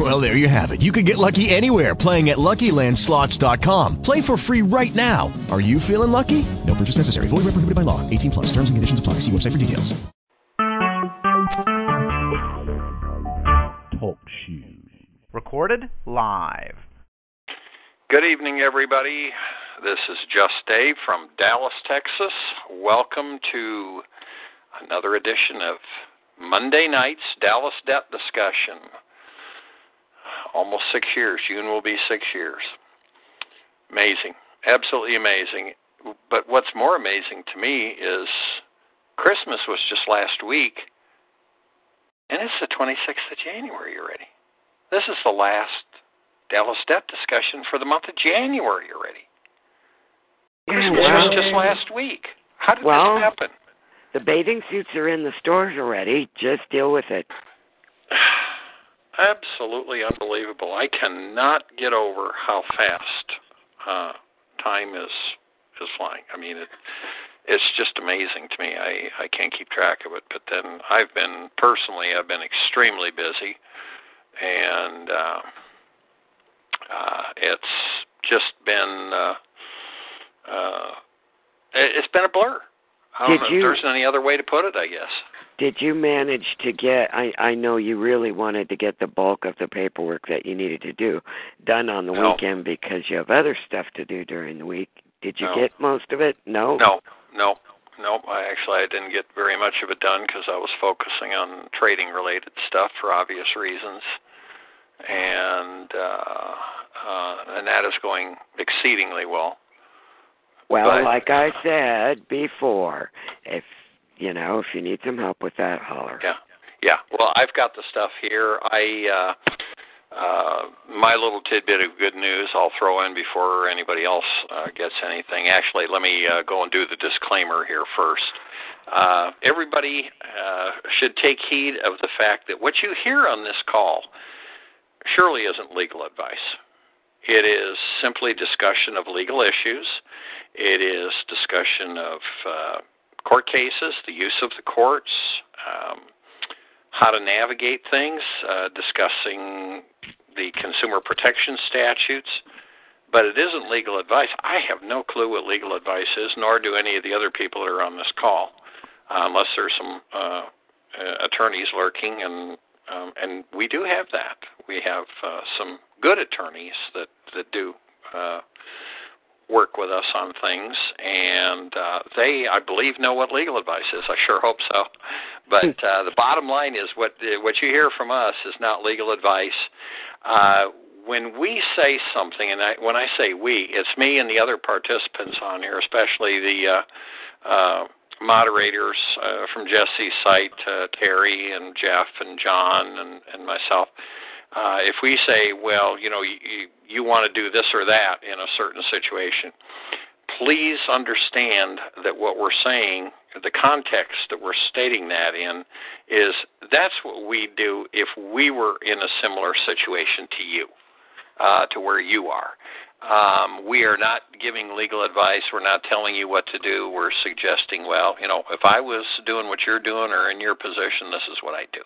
Well, there you have it. You can get lucky anywhere playing at LuckyLandSlots.com. Play for free right now. Are you feeling lucky? No purchase necessary. Void where prohibited by law. 18 plus. Terms and conditions apply. See website for details. Talk shoes. Recorded live. Good evening, everybody. This is Just Dave from Dallas, Texas. Welcome to another edition of Monday night's Dallas Debt Discussion. Almost six years. June will be six years. Amazing. Absolutely amazing. But what's more amazing to me is Christmas was just last week, and it's the 26th of January already. This is the last Dallas Debt discussion for the month of January already. Christmas well, was just last week. How did well, this happen? The bathing suits are in the stores already. Just deal with it. Absolutely unbelievable. I cannot get over how fast uh, time is is flying. I mean, it it's just amazing to me. I I can't keep track of it. But then I've been personally, I've been extremely busy, and uh, uh, it's just been uh, uh, it, it's been a blur. I don't Did know you- if there's any other way to put it. I guess. Did you manage to get? I I know you really wanted to get the bulk of the paperwork that you needed to do done on the No. weekend because you have other stuff to do during the week. Did you No. get most of it? No. No, no, no. I actually I didn't get very much of it done because I was focusing on trading related stuff for obvious reasons, and uh, uh, and that is going exceedingly well. Well, But- like I said before, if you know if you need some help with that, holler. Yeah, yeah. Well, I've got the stuff here. I uh, uh, my little tidbit of good news I'll throw in before anybody else uh, gets anything. Actually, let me uh, go and do the disclaimer here first. Uh, everybody uh, should take heed of the fact that what you hear on this call surely isn't legal advice. It is simply discussion of legal issues. It is discussion of uh, court cases, the use of the courts, um, how to navigate things, uh, discussing the consumer protection statutes. But it isn't legal advice. I have no clue what legal advice is, nor do any of the other people that are on this call, uh, unless there's some uh, uh, attorneys lurking, and um, and we do have that. We have uh, some good attorneys that that do uh, work with us on things, and uh, they, I believe, know what legal advice is. I sure hope so. But uh, the bottom line is what what you hear from us is not legal advice. Uh, when we say something, and I, when I say we, it's me and the other participants on here, especially the uh, uh, moderators uh, from Jesse's site, uh, Terry and Jeff and John and, and myself. Uh, if we say, well, you know, you, you, you want to do this or that in a certain situation, please understand that what we're saying, the context that we're stating that in, is that's what we'd do if we were in a similar situation to you, uh, to where you are. Um, we are not giving legal advice. We're not telling you what to do. We're suggesting, well, you know, if I was doing what you're doing or in your position, this is what I do.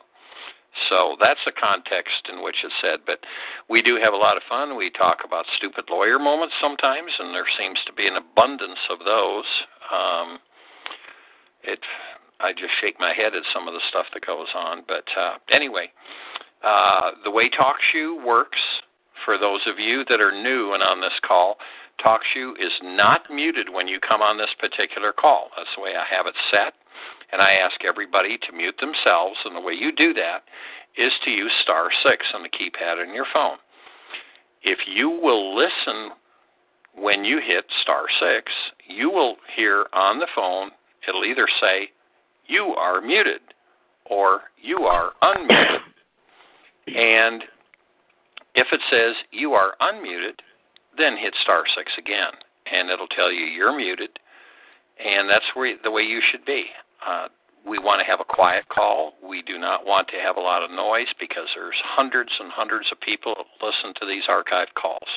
So that's the context in which it's said. But we do have a lot of fun. We talk about stupid lawyer moments sometimes, and there seems to be an abundance of those. Um, it, I just shake my head at some of the stuff that goes on. But uh, anyway, uh, the way TalkShoe works, for those of you that are new and on this call, TalkShoe is not muted when you come on this particular call. That's the way I have it set and I ask everybody to mute themselves. And the way you do that is to use star six on the keypad on your phone. If you will listen when you hit star six, you will hear on the phone, it'll either say, You are muted or You are unmuted. and if it says You are unmuted, then hit star six again, and it'll tell you you're muted, and that's where, the way you should be. Uh, we want to have a quiet call. We do not want to have a lot of noise because there's hundreds and hundreds of people that listen to these archived calls.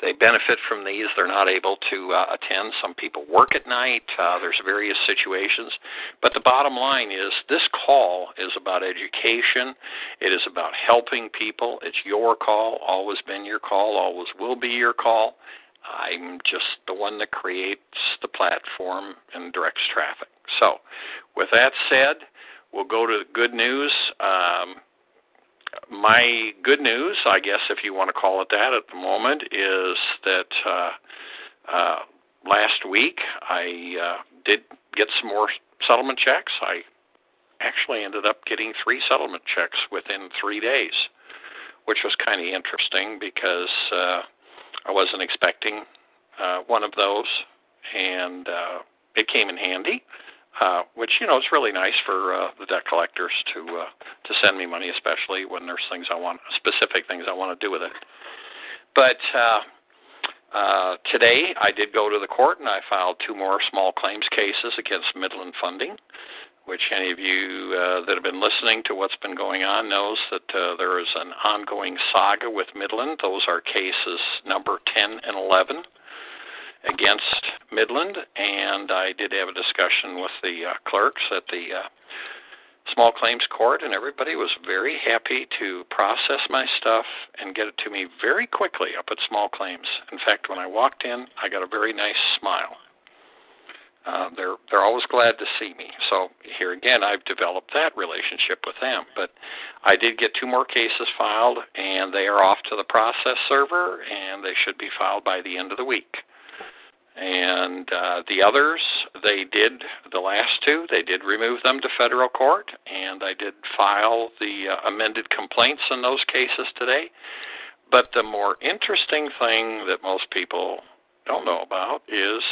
They benefit from these. They're not able to uh, attend. Some people work at night. Uh, there's various situations. But the bottom line is this call is about education. It is about helping people. It's your call, always been your call, always will be your call. I'm just the one that creates the platform and directs traffic. So, with that said, we'll go to good news. Um, my good news, I guess, if you want to call it that at the moment, is that uh, uh, last week I uh, did get some more settlement checks. I actually ended up getting three settlement checks within three days, which was kind of interesting because uh, I wasn't expecting uh, one of those, and uh, it came in handy. Uh, which you know is really nice for uh, the debt collectors to uh, to send me money, especially when there's things I want, specific things I want to do with it. But uh, uh, today I did go to the court and I filed two more small claims cases against Midland Funding, which any of you uh, that have been listening to what's been going on knows that uh, there is an ongoing saga with Midland. Those are cases number 10 and 11 against Midland, and I did have a discussion with the uh, clerks at the uh, small claims court, and everybody was very happy to process my stuff and get it to me very quickly up at small claims. In fact, when I walked in, I got a very nice smile. Uh, they're they're always glad to see me. So here again, I've developed that relationship with them. But I did get two more cases filed, and they are off to the process server, and they should be filed by the end of the week. And uh, the others, they did, the last two, they did remove them to federal court, and I did file the uh, amended complaints in those cases today. But the more interesting thing that most people don't know about is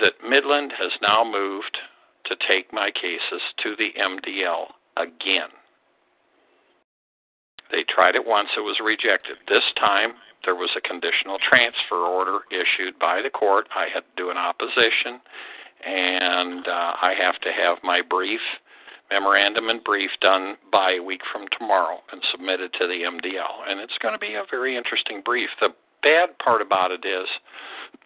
that Midland has now moved to take my cases to the MDL again. They tried it once, it was rejected. This time, there was a conditional transfer order issued by the court. I had to do an opposition, and uh, I have to have my brief, memorandum and brief done by a week from tomorrow and submitted to the MDL. And it's going to be a very interesting brief. The bad part about it is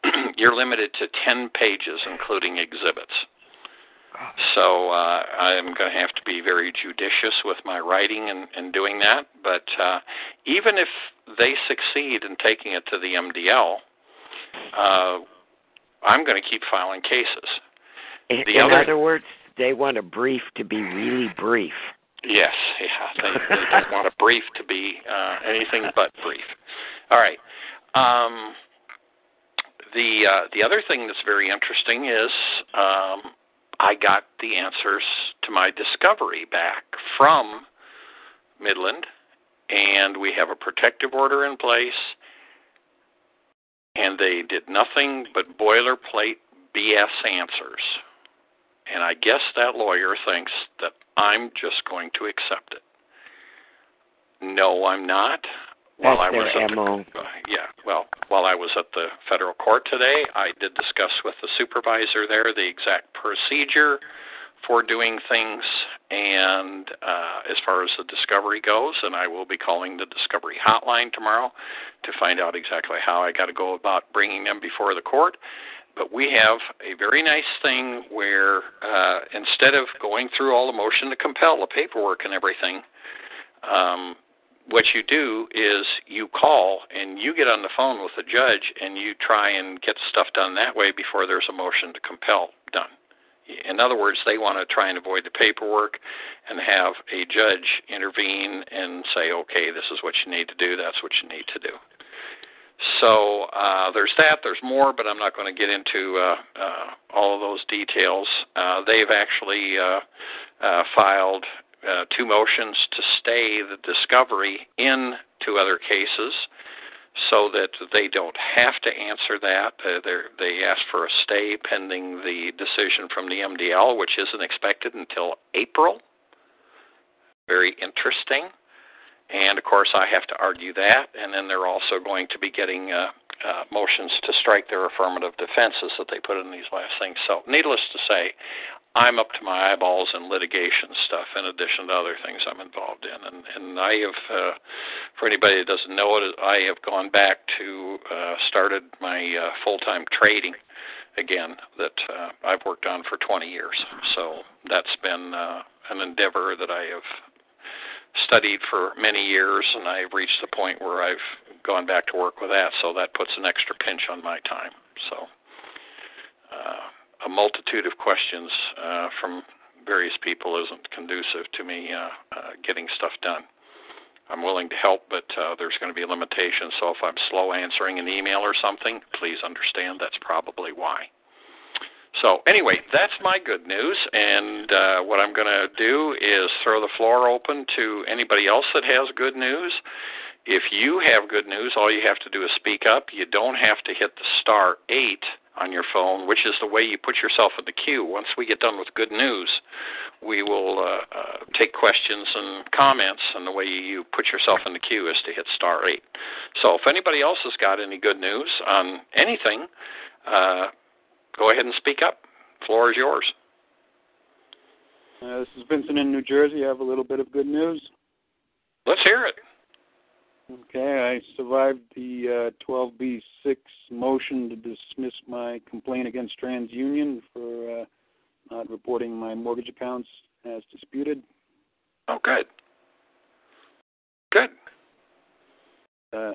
you're limited to 10 pages, including exhibits. So uh, I'm going to have to be very judicious with my writing and, and doing that. But uh, even if they succeed in taking it to the MDL, uh, I'm going to keep filing cases. In, in other, other words, they want a brief to be really brief. Yes, yeah, they, they don't want a brief to be uh, anything but brief. All right. Um, the uh, the other thing that's very interesting is um, I got the answers to my discovery back from Midland, and we have a protective order in place, and they did nothing but boilerplate BS answers. And I guess that lawyer thinks that I'm just going to accept it. No, I'm not while I was at MO. the, yeah, well, while I was at the federal court today, I did discuss with the supervisor there the exact procedure for doing things, and uh, as far as the discovery goes, and I will be calling the discovery hotline tomorrow to find out exactly how I got to go about bringing them before the court. But we have a very nice thing where uh, instead of going through all the motion to compel the paperwork and everything, um, what you do is you call and you get on the phone with the judge and you try and get stuff done that way before there's a motion to compel done. In other words, they want to try and avoid the paperwork and have a judge intervene and say, okay, this is what you need to do, that's what you need to do. So uh, there's that. There's more, but I'm not going to get into uh, uh, all of those details. Uh, they've actually uh, uh, filed two motions to stay the discovery in two other cases so that they don't have to answer that. Uh, they ask for a stay pending the decision from the MDL, which isn't expected until April. Very interesting. And of course, I have to argue that. And then they're also going to be getting uh, uh, motions to strike their affirmative defenses that they put in these last things. So, needless to say, I'm up to my eyeballs in litigation stuff in addition to other things I'm involved in. And and I have, uh, for anybody that doesn't know it, I have gone back to uh, started my uh, full-time trading again that uh, I've worked on for 20 years. So that's been uh, an endeavor that I have studied for many years, and I've reached the point where I've gone back to work with that. So that puts an extra pinch on my time. So uh, a multitude of questions uh, from various people isn't conducive to me uh, uh, getting stuff done. I'm willing to help, but uh, there's going to be limitations. So if I'm slow answering an email or something, please understand that's probably why. So anyway, that's my good news, and uh, what I'm going to do is throw the floor open to anybody else that has good news. If you have good news, all you have to do is speak up. You don't have to hit the star eight on your phone, which is the way you put yourself in the queue. Once we get done with good news, we will uh, uh, take questions and comments, and the way you put yourself in the queue is to hit star eight. So if anybody else has got any good news on anything, uh, go ahead and speak up. Floor is yours. Uh, this is Vincent in New Jersey. I have a little bit of good news. Let's hear it. Okay, I survived the uh, 12B6 motion to dismiss my complaint against TransUnion for uh, not reporting my mortgage accounts as disputed. Oh, good. Good. Uh,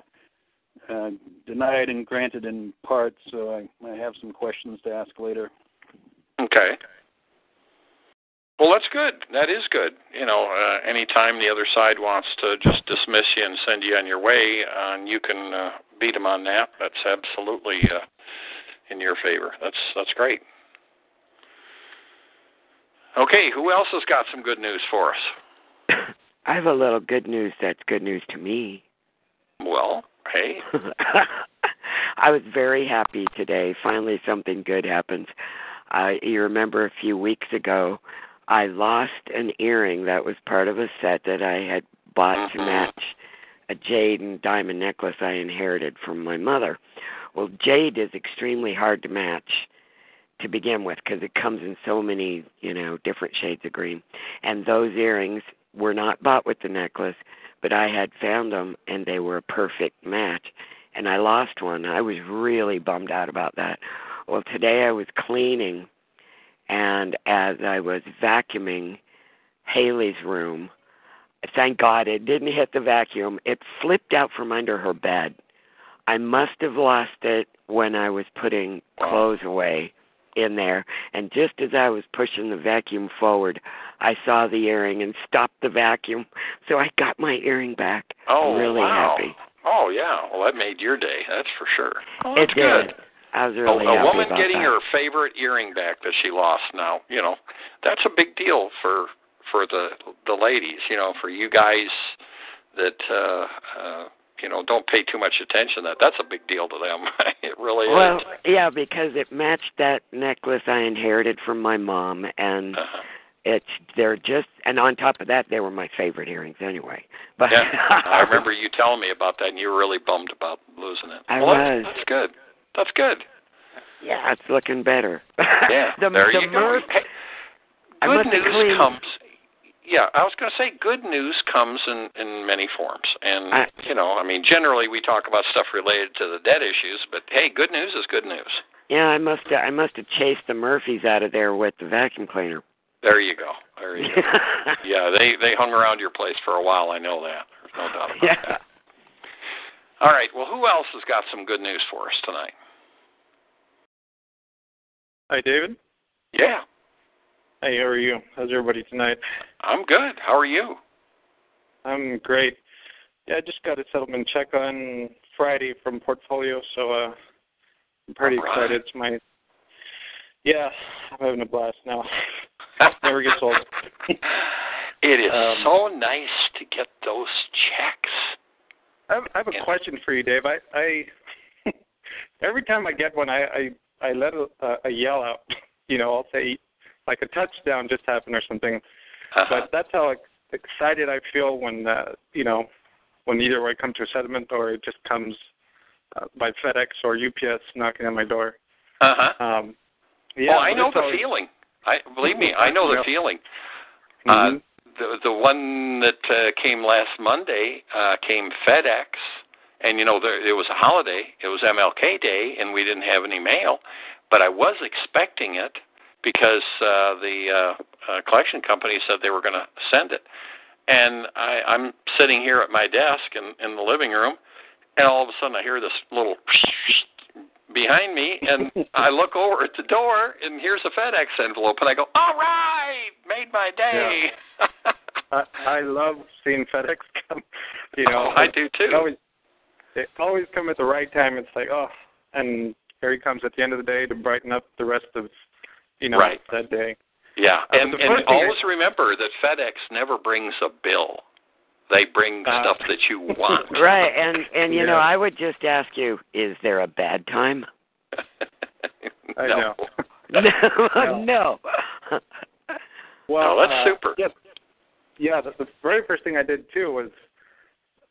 uh, denied and granted in part, so I, I have some questions to ask later. Okay. Well, that's good. That is good. You know, uh, anytime the other side wants to just dismiss you and send you on your way, uh, and you can uh, beat them on that, that's absolutely uh, in your favor. That's that's great. Okay, who else has got some good news for us? I have a little good news that's good news to me. Well, hey. I was very happy today. Finally, something good happens. Uh, you remember a few weeks ago, I lost an earring that was part of a set that I had bought to Mhm. match a jade and diamond necklace I inherited from my mother. Well, jade is extremely hard to match to begin with because it comes in so many, you know, different shades of green. And those earrings were not bought with the necklace, but I had found them and they were a perfect match. And I lost one. I was really bummed out about that. Well, today I was cleaning and as I was vacuuming Haley's room, thank God it didn't hit the vacuum. It flipped out from under her bed. I must have lost it when I was putting clothes away in there. And just as I was pushing the vacuum forward, I saw the earring and stopped the vacuum. So I got my earring back. Oh, I'm really wow. happy. Oh, yeah. Well, that made your day. That's for sure. Oh, it that's good. I was A- really a, happy woman getting that. her favorite earring back that she lost now you know that's a big deal for for the the ladies you know for you guys that uh uh you know don't pay too much attention to that that's a big deal to them it really Well, is yeah, because it matched that necklace I inherited from my mom, and uh-huh. it's they're just and on top of that, they were my favorite earrings anyway. But yeah i remember you telling me about that and you were really bummed about losing it I well, was. That's, that's good that's good. Yeah, it's looking better. yeah the there the you go. Hey, good news cleaned- comes yeah i was going to say good news comes in in many forms. And I- you know i mean generally we talk about stuff related to the debt issues but hey good news is good news. Yeah, I must have, I must have chased the Murphys out of there with the vacuum cleaner. there you go. There you go. Yeah they they hung around your place for a while i know that. There's no doubt about Yeah. that. All right well who else has got some good news for us tonight Hi, David. yeah Hey, how are you? How's everybody tonight? i'm good how are you I'm great. Yeah, I just got a settlement check on Friday from Portfolio, so uh, I'm pretty right. excited. It's my yeah, I'm having a blast now. Never gets old. it is Um, so nice to get those checks I have, I have a question for you, Dave. I, I every time I get one, I I, I let a, a yell out. You know, I'll say like a touchdown just happened or something. uh-huh. But that's how excited I feel when uh, you know when either I come to a settlement or it just comes uh, by FedEx or UPS knocking on my door. uh-huh Um, yeah, well, I know the always- feeling. I believe me, I know the feeling. Mhm. Uh, the the one that uh, came last Monday uh, came FedEx, and you know there, it was a holiday. It was MLK Day, and we didn't have any mail, but I was expecting it because uh, the uh, uh, collection company said they were going to send it. And I, I'm sitting here at my desk in, in the living room, and all of a sudden I hear this little behind me, and I look over at the door, and here's a FedEx envelope, and I go, "All right, made my day." I, I love seeing FedEx come. You know, Oh, I do too. They always, they come at the right time. It's like, oh, and here he comes at the end of the day to brighten up the rest of, you know, Right. that day. Yeah, Uh, and and first thing I- always remember that FedEx never brings a bill. They bring Uh, stuff that you want. Right, and and you know, I would just ask you, is there a bad time? I no. know. no. no. Well, No, that's uh, super. Yeah, yeah. The, the very first thing I did too was,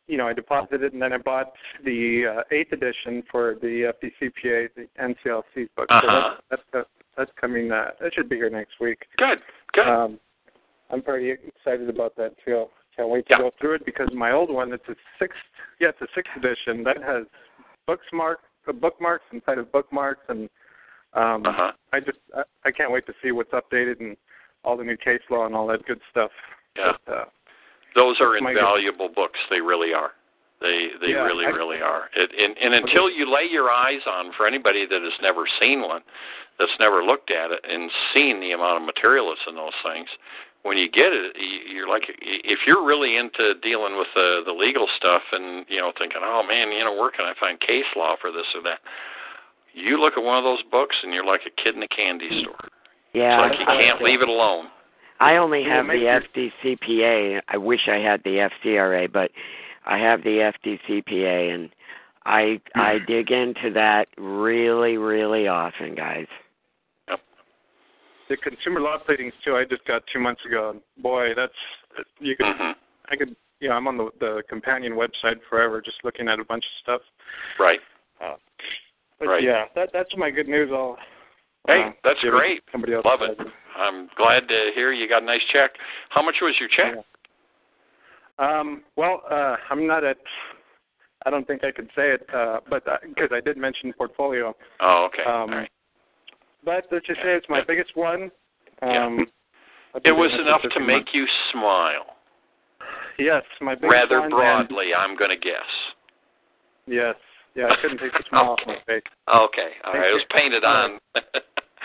you know, I deposited and then I bought the uh, eighth edition for the FDCPA, the NCLC book. So Uh-huh. that's, that's that's coming. Uh, that should be here next week. Good, good. Um, I'm pretty excited about that too. Can't wait to Yeah. go through it because my old one, it's a sixth. Yeah, it's a sixth edition that has bookmark, uh, bookmarks inside of bookmarks, and um, Uh-huh. I just I, I can't wait to see what's updated and all the new case law and all that good stuff. Yeah. But, uh, Those are my invaluable books. They really are. They they Yeah, really I- really are. It, and and until you lay your eyes on, for anybody that has never seen one, that's never looked at it and seen the amount of material that's in those things, when you get it, you- you're like, if you're really into dealing with the the legal stuff and you know thinking, oh man, you know, where can I find case law for this or that? You look at one of those books and you're like a kid in a candy store. Yeah. It's like you I- can't leave it alone. I only Yeah, have the your- FDCPA. I wish I had the FCRA, but I have the FDCPA, and I I dig into that really, really often, guys. Yep. the consumer law pleadings too. I just got two months ago. And boy, that's you could hmm I could you know I'm on the the companion website forever just looking at a bunch of stuff. Right. Uh, but Right. yeah, that that's my good news. I'll Hey, uh, that's give it to great. Somebody else Love it. I'm glad to hear you got a nice check. How much was your check? Um, well, uh, I'm not at. I don't think I could say it, uh, but because I did mention portfolio. Oh, okay. Um, right. But let's just say it's my biggest one. Yeah. Um, I've It was enough to make months. you smile, Yes, my biggest rather one. and- broadly. I'm going to guess. yes, yeah, I couldn't take the smile off my face. Okay. All Thank right. It was you. painted on.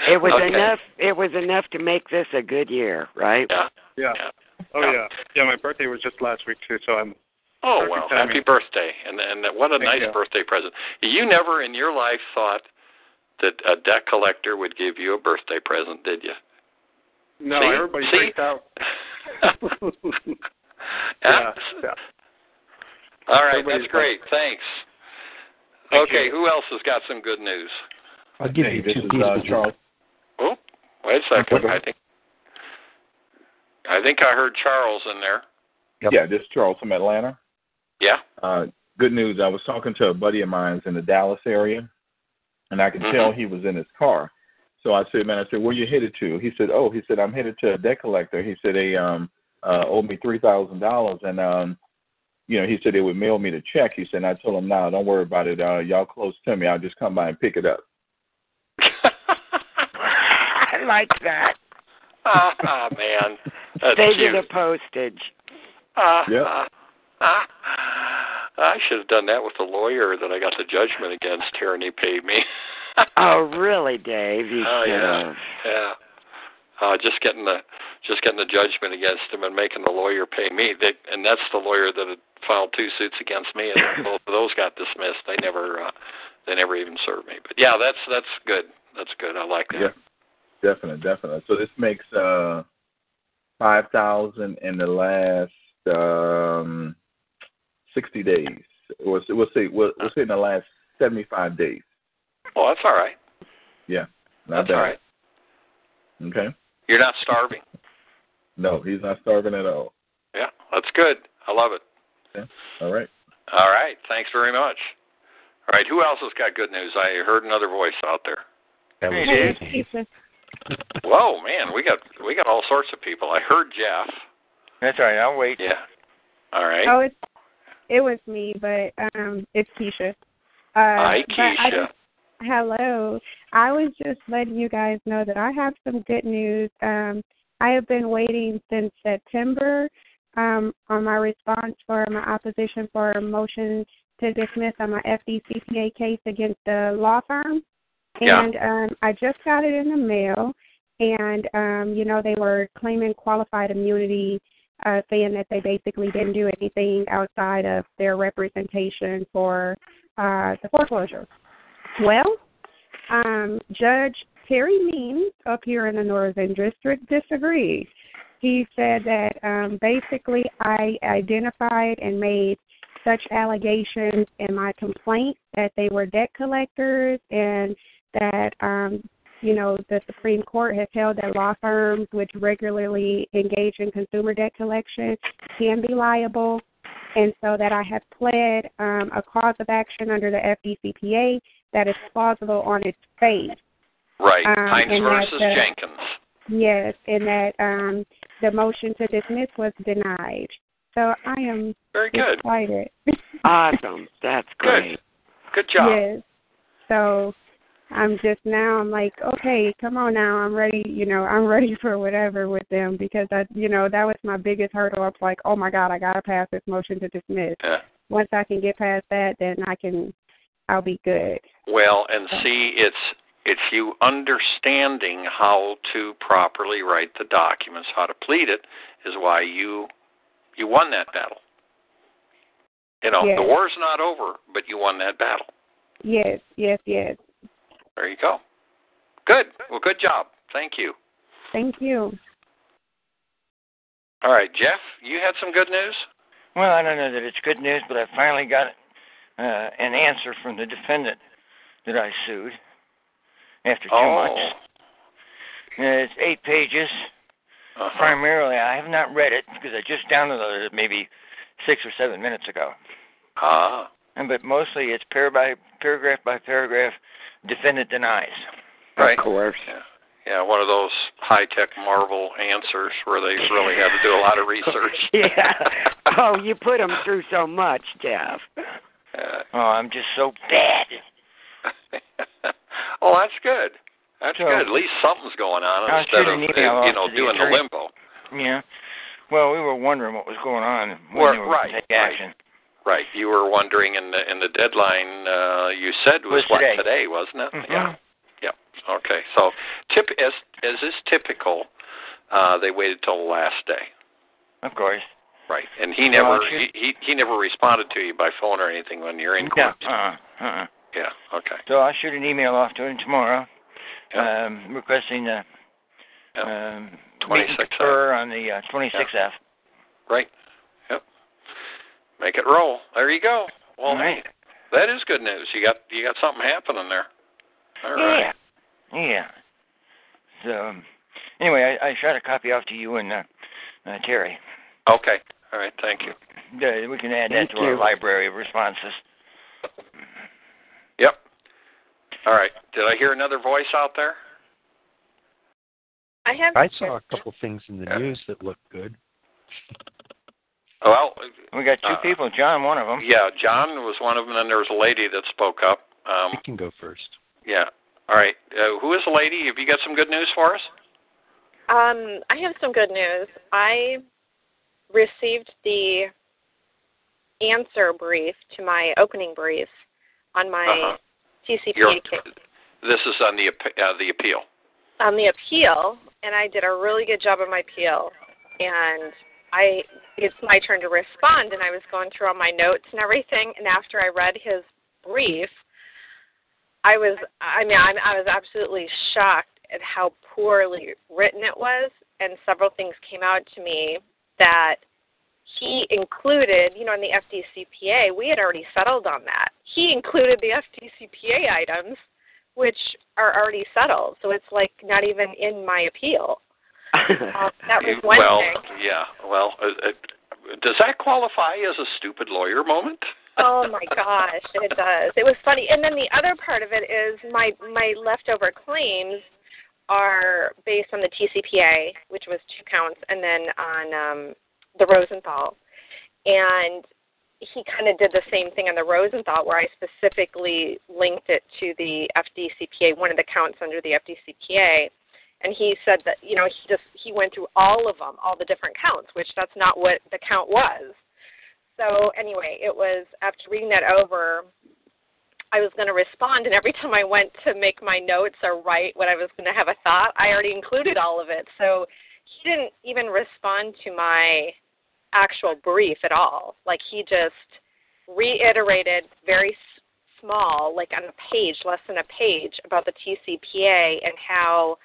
It was Okay. enough. It was enough to make this a good year, right? Yeah. Yeah. Yeah. Oh yeah. Yeah, my birthday was just last week too, so I'm. Oh well, timing. happy birthday! And and what a Thank nice you. birthday present. You never in your life thought that a debt collector would give you a birthday present, did you? No, See? everybody See? freaked out. yeah. yeah. All right, Everybody's that's great. Thanks. Thank okay, you. who else has got some good news? I'll give Hey, you this two is pieces. uh, Charles. Oh, wait a second. I think I think I heard Charles in there. Yep. Yeah, this is Charles from Atlanta. Yeah. Uh, good news. I was talking to a buddy of mine in the Dallas area, and I could Mhm. tell he was in his car. So I said, "Man, I said, where you headed to?" He said, "Oh, he said I'm headed to a debt collector." He said they um uh owed me three thousand dollars, and um you know he said they would mail me the check. He said, and I told him, "No, don't worry about it. Uh, y'all close to me. I'll just come by and pick it up." I like that. ah, ah, man, that's Save cute. you the postage. Yep. ah, ah. I should have done that with the lawyer that I got the judgment against here, and he paid me. Oh, really, Dave? You Oh, should yeah. have. Yeah. Uh, just getting the just getting the judgment against him and making the lawyer pay me. They, and that's the lawyer that had filed two suits against me, and both of those got dismissed. They never uh, they never even served me. But yeah, that's that's good. That's good. I like that. Yeah, definitely, definitely. So this makes uh five thousand in the last um sixty days. We'll, we'll say we'll, we'll say in the last seventy five days. Oh, that's all right. Yeah, not That's bad. all right. Okay. You're not starving. No, he's not starving at all. Yeah, that's good. I love it. Okay. All right. All right. Thanks very much. All right. Who else has got good news? I heard another voice out there. That was Hey, Dave. Whoa, man, we got we got all sorts of people. I heard Jeff. That's all right. I'll wait. Yeah. All right. Oh, it's it was me, but um, it's Keisha. Uh, Hi, but I Keisha. Hello. I was just letting you guys know that I have some good news. Um, I have been waiting since September um, on my response for my opposition for a motion to dismiss on my FDCPA case against the law firm. Yeah. And um, I just got it in the mail, and um, you know they were claiming qualified immunity, uh, saying that they basically didn't do anything outside of their representation for uh, the foreclosure. Well, um, Judge Terry Means up here in the Northern District disagreed. He said that um, basically I identified and made such allegations in my complaint that they were debt collectors and that um, you know the Supreme Court has held that law firms which regularly engage in consumer debt collection can be liable, and so that I have pled um, a cause of action under the FDCPA that is plausible on its face. Right. Um, Heintz versus the- Jenkins. Yes, and that um, the motion to dismiss was denied. So I am Very good. excited. Awesome. That's great. Good job. Yes. So I'm just now I'm like, okay, come on now, I'm ready, you know, I'm ready for whatever with them because I you know, that was my biggest hurdle. I was like, Oh my God, I gotta pass this motion to dismiss. Yeah. Once I can get past that then I can I'll be good. Well, and see, it's it's you understanding how to properly write the documents, how to plead it, is why you you won that battle. You know, Yes. the war's not over, but you won that battle. Yes, yes, yes. There you go. Good. Well, good job. Thank you. Thank you. All right, Jeff, you had some good news. Well, I don't know that it's good news, but I finally got uh, an answer from the defendant that I sued after two Oh. months. Uh, it's eight pages. Uh-huh. Primarily, I have not read it because I just downloaded it maybe six or seven minutes ago. Ah. And but mostly it's par by paragraph by paragraph. Defendant denies. Right. Of course. Yeah. Yeah, one of those high tech Marvel answers where they really had to do a lot of research. yeah. Oh, you put them through so much, Jeff. Uh, Oh, I'm just so bad. oh, that's good. That's So- good. At least something's going on I'll instead of uh, you know to the doing the limbo. Yeah. Well, we were wondering what was going on when Well, they were right, take right. action. Right. You were wondering, and the and the deadline uh, you said was, Was what today. wasn't it? Mhm. Yeah. Yeah. Okay. So, tip as as is typical, uh, they waited till the last day. Of course. Right. And he never he, he he never responded to you by phone or anything when you're in Yeah. Uh-uh. Uh-uh. Yeah. Okay. So I'll shoot an email off to him tomorrow, Yeah. um, requesting the Yeah. um, meet 26F. on the uh, 26F. Right. Yep. Make it roll. There you go. Well, right. hey, that is good news. You got you got something happening there. All right. Yeah. Yeah. So um, anyway, I, I shot a copy off to you and uh, uh, Terry. Okay. All right. Thank you. Uh, we can add Thank that to our library of responses. Yep. All right. Did I hear another voice out there? I have. I saw a couple things in the Yeah. news that looked good. Well, We got two Uh, people. John, one of them. yeah. John was one of them, and there was a lady that spoke up. Um, You can go first. yeah. All right. Uh, who is the lady? Have you got some good news for us? Um, I have some good news. I received the answer brief to my opening brief on my Uh-huh. TCPA case This is on the uh, the appeal. on the appeal, and I did a really good job on my appeal. And I, it's my turn to respond, and I was going through all my notes and everything. And after I read his brief, I was, I mean, I, I was absolutely shocked at how poorly written it was, and several things came out to me that he included, you know, in the FDCPA, we had already settled on that. He included the FDCPA items, which are already settled. So it's like not even in my appeal. Uh, that was one well, thing. yeah. Well, uh, uh, does that qualify as a stupid lawyer moment? Oh my gosh, it does. It was funny. And then the other part of it is my my leftover claims are based on the TCPA, which was two counts, and then on um, the Rosenthal. And he kind of did the same thing on the Rosenthal, where I specifically linked it to the FDCPA, one of the counts under the FDCPA. And he said that you know he just he went through all of them, all the different counts, which that's not what the count was. So anyway, it was after reading that over, I was going to respond, and every time I went to make my notes or write what I was going to have a thought, I already included all of it. So he didn't even respond to my actual brief at all. Like he just reiterated very small, like on a page, less than a page, about the TCPA and how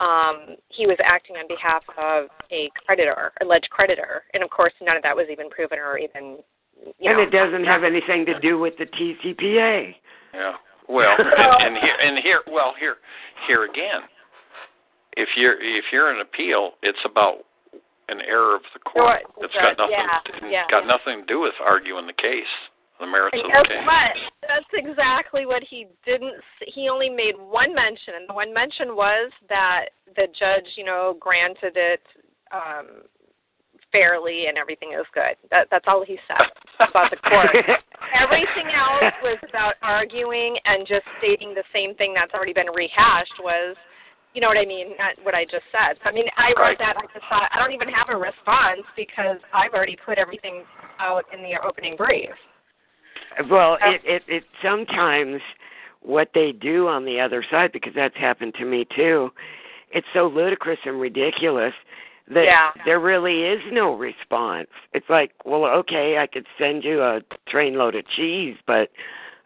um, he was acting on behalf of a creditor, alleged creditor, and of course none of that was even proven or even. You and know, it doesn't have anything to do with the TCPA. Yeah. Well, and, and here and here well here here again. If you're if you're an appeal, it's about an error of the court. Sure, It's got nothing yeah, yeah. got nothing to do with arguing the case, the merits And of the case. what? That's exactly what he didn't. s- He only made one mention, and the one mention was that the judge, you know, granted it um, fairly and everything is good. That, that's all he said about the court. Everything else was about arguing and just stating the same thing that's already been rehashed. Was you know what I mean? Not what I just said. So, I mean, I wrote that. I just thought I don't even have a response because I've already put everything out in the opening brief. Well, it, it it sometimes what they do on the other side because that's happened to me too. It's so ludicrous and ridiculous that Yeah. there really is no response. It's like, well, okay, I could send you a trainload of cheese, but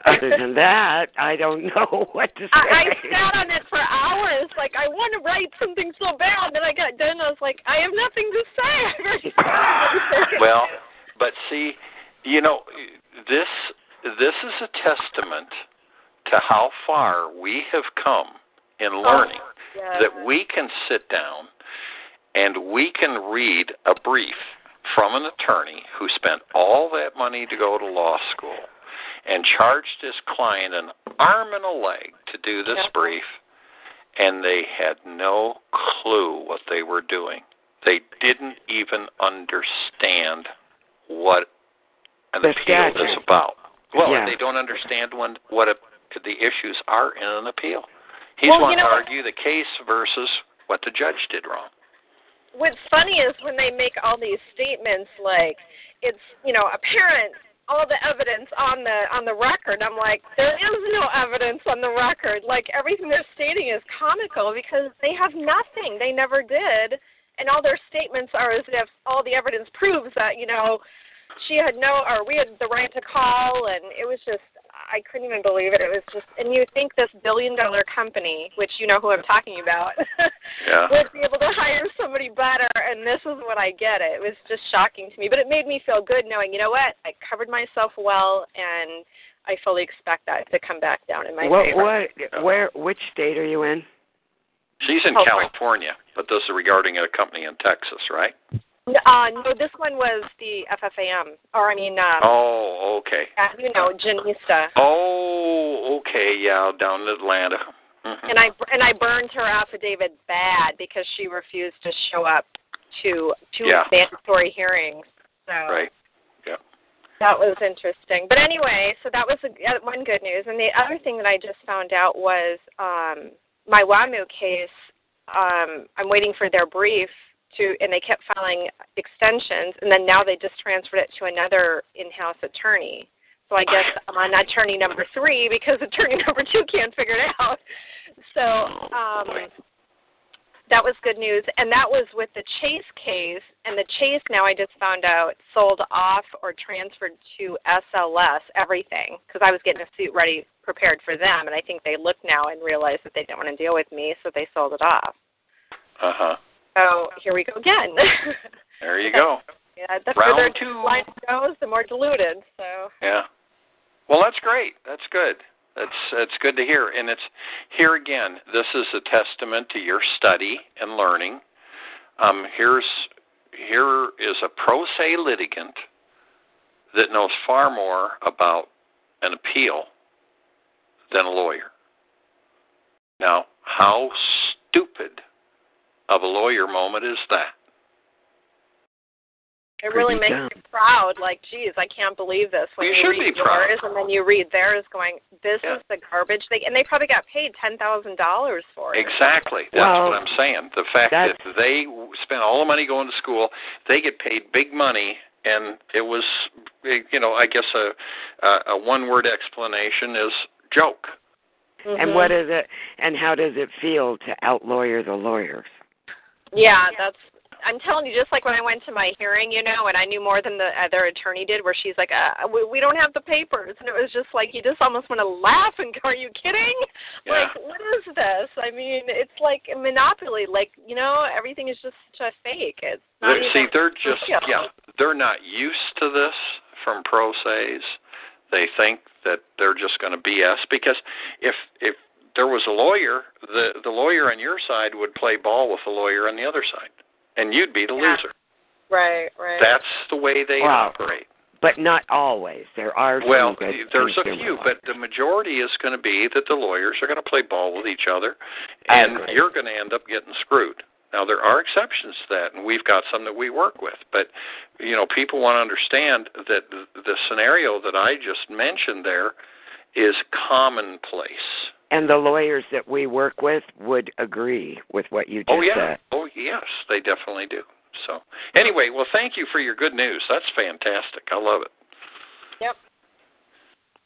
other than that, I don't know what to say. I, I sat on it for hours. Like I want to write something so bad. Then I got done. I was like, I have nothing to say. I've already said everything. Well, but see, you know, this this is a testament to how far we have come in oh, learning yeah. that we can sit down and we can read a brief from an attorney who spent all that money to go to law school and charged his client an arm and a leg to do this brief and they had no clue what they were doing. They didn't even understand what an The appeal is about. Well, Yeah. they don't understand when what a, the issues are in an appeal. He's Well, you know- to argue the case versus what the judge did wrong. What's funny is when they make all these statements like it's you know apparent all the evidence on the on the record. I'm like there is no evidence on the record. Like everything they're stating is comical because they have nothing. They never did, and all their statements are as if all the evidence proves that you know she had no or we had the right to call, and it was just I couldn't even believe it. It was just and you think this billion dollar company, which you know who I'm talking about. Yeah. would be able to hire somebody better and this is what I get it. It was just shocking to me. But it made me feel good knowing, you know what, I covered myself well and I fully expect that to come back down in my what favor. what where which state are you in? She's in California. California, but this is regarding a company in Texas, right? Uh no, this one was the FFAM. Or I mean um Oh, okay. uh, you know, Janista. Oh, okay. Yeah, down in Atlanta. Mhm. And I and I burned her affidavit bad because she refused to show up to two Yeah. mandatory hearings. So Right. Yeah. That was interesting. But anyway, so that was a, uh, one good news. And the other thing that I just found out was um, my WAMU case. Um, I'm waiting for their brief to, and they kept filing extensions, and then now they just transferred it to another in-house attorney. So I guess I'm on attorney number three because attorney number two can't figure it out. So um, that was good news, and that was with the Chase case. And the Chase now I just found out sold off or transferred to SLS everything because I was getting a suit ready prepared for them, and I think they looked now and realized that they didn't want to deal with me, so they sold it off. Uh huh. So here we go again. There you go. yeah, the Round further two. line goes, the more diluted. So Yeah. Well, that's great. That's good. That's that's good to hear. And it's here again. This is a testament to your study and learning. Um, here's here is a pro se litigant that knows far more about an appeal than a lawyer. Now, how stupid of a lawyer moment is that? It really makes dumb. you proud. Like, geez, I can't believe this. When You you, should read be proud. yours and then you read theirs, going, "This Yeah. is the garbage." They and they probably got paid ten thousand dollars for it. Exactly. That's Well, what I'm saying. The fact that they spent all the money going to school, they get paid big money, and it was, you know, I guess a a, a one-word explanation is joke. Mm-hmm. And what is it? And how does it feel to outlawyer the lawyers? Yeah, that's. I'm telling you, just like when I went to my hearing, you know, and I knew more than the other attorney did, where she's like, uh, we, "We don't have the papers," and it was just like you just almost want to laugh and go, "Are you kidding? Yeah. Like, what is this? I mean, it's like a monopoly. Like, you know, everything is just such a fake. It's not They're- even See, they're just real. yeah, they're not used to this from pro se's. They think that they're just going to BS because if if there was a lawyer, the the lawyer on your side would play ball with the lawyer on the other side, and you'd be the Yeah. loser. Right, right. That's the way they Wow. operate. But not always. There are some Well, good there's a few, lawyers. but the majority is going to be that the lawyers are going to play ball with each other, and you're going to end up getting screwed. Now there are exceptions to that, and we've got some that we work with. But you know, people want to understand that the, the scenario that I just mentioned there is commonplace. And the lawyers that we work with would agree with what you oh, just oh yeah, said. oh yes, they definitely do. So anyway, well, thank you for your good news. That's fantastic. I love it. Yep.